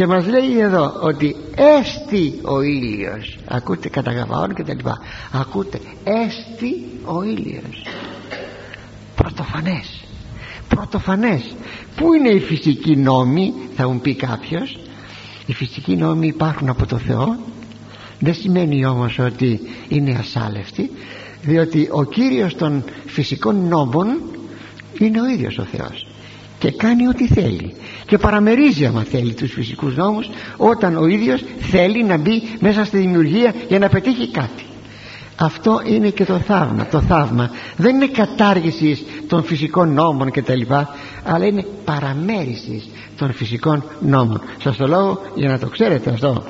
Speaker 1: και μας λέει εδώ ότι έστι ο ήλιος ακούτε κατά γαβαών και τα λοιπά. Ακούτε έστι ο ήλιος πρωτοφανές. Πρωτοφανές. Πού είναι οι φυσικοί νόμοι θα μου πει κάποιος. Οι φυσικοί νόμοι υπάρχουν από το Θεό. Δεν σημαίνει όμως ότι είναι ασάλευτοι διότι ο Κύριος των φυσικών νόμων είναι ο ίδιος ο Θεός και κάνει ό,τι θέλει. Και παραμερίζει άμα θέλει τους φυσικούς νόμους όταν ο ίδιος θέλει να μπει μέσα στη δημιουργία για να πετύχει κάτι. Αυτό είναι και το θαύμα το θαύμα. Δεν είναι κατάργησης των φυσικών νόμων και τα λοιπά αλλά είναι παραμέρισης των φυσικών νόμων. Σας το λόγο για να το ξέρετε αυτό.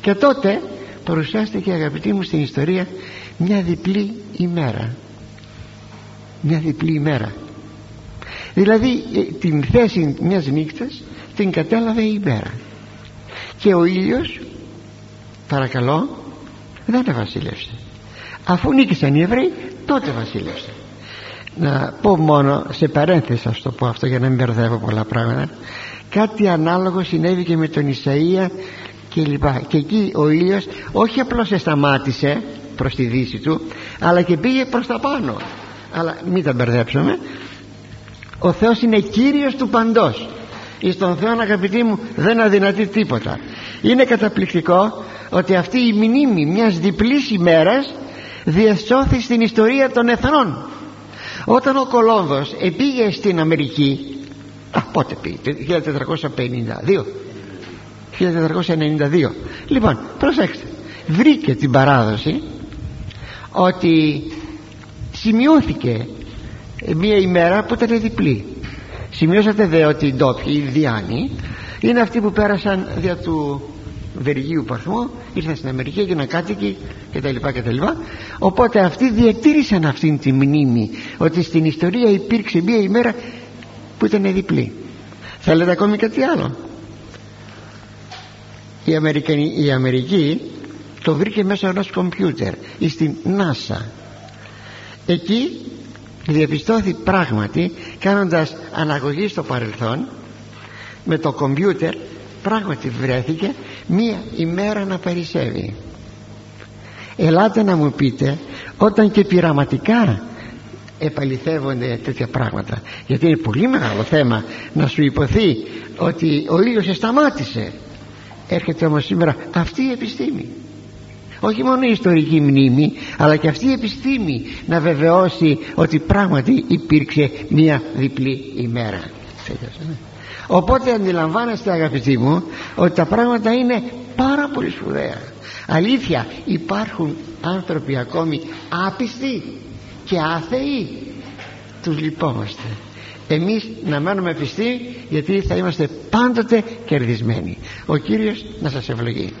Speaker 1: Και τότε παρουσιάστηκε αγαπητοί μου στην ιστορία μια διπλή ημέρα. Μια διπλή ημέρα δηλαδή ε, την θέση μιας νύχτας την κατέλαβε η ημέρα και ο ήλιος παρακαλώ δεν βασίλευσε αφού νίκησαν οι Εβραίοι τότε βασίλευσε να πω μόνο σε παρένθεση θα το πω αυτό για να μην μπερδεύω πολλά πράγματα κάτι ανάλογο συνέβη και με τον Ισαΐα και λοιπά. Και εκεί ο ήλιος όχι απλώς σταμάτησε προς τη δύση του αλλά και πήγε προς τα πάνω. Αλλά μην τα μπερδέψουμε ο Θεός είναι Κύριος του παντός. Εις τον Θεό αγαπητοί μου δεν αδυνατεί τίποτα. Είναι καταπληκτικό ότι αυτή η μνήμη μιας διπλής ημέρας διεσώθη στην ιστορία των εθνών. Όταν ο Κολόμβος επήγε στην Αμερική α, πότε πήγε 1452 1492 λοιπόν προσέξτε βρήκε την παράδοση ότι σημειώθηκε μία ημέρα που ήταν διπλή. Σημειώσατε δε ότι οι ντόπιοι, οι Ινδιάνοι είναι αυτοί που πέρασαν δια του Βεργίου Παρθμού ήρθαν στην Αμερική έγιναν κάτοικοι κτλ κτλ. Οπότε αυτοί διατήρησαν αυτήν τη μνήμη ότι στην ιστορία υπήρξε μία ημέρα που ήταν διπλή. Θέλετε ακόμη κάτι άλλο; Η, Αμερικανή, η Αμερική το βρήκε μέσα ενός κομπιούτερ στην NASA. Εκεί διαπιστώθη πράγματι κάνοντας αναγωγή στο παρελθόν με το κομπιούτερ πράγματι βρέθηκε μία ημέρα να περισσεύει. Ελάτε να μου πείτε όταν και πειραματικά επαληθεύονται τέτοια πράγματα γιατί είναι πολύ μεγάλο θέμα να σου υποθεί ότι ο ήλιος σταμάτησε έρχεται όμως σήμερα αυτή η επιστήμη όχι μόνο η ιστορική μνήμη αλλά και αυτή η επιστήμη να βεβαιώσει ότι πράγματι υπήρξε μια διπλή ημέρα. Οπότε αντιλαμβάνεστε αγαπητοί μου ότι τα πράγματα είναι πάρα πολύ σπουδαία. Αλήθεια υπάρχουν άνθρωποι ακόμη άπιστοι και άθεοι. Τους λυπόμαστε. Εμείς να μένουμε πιστοί γιατί θα είμαστε πάντοτε κερδισμένοι. Ο Κύριος να σας ευλογεί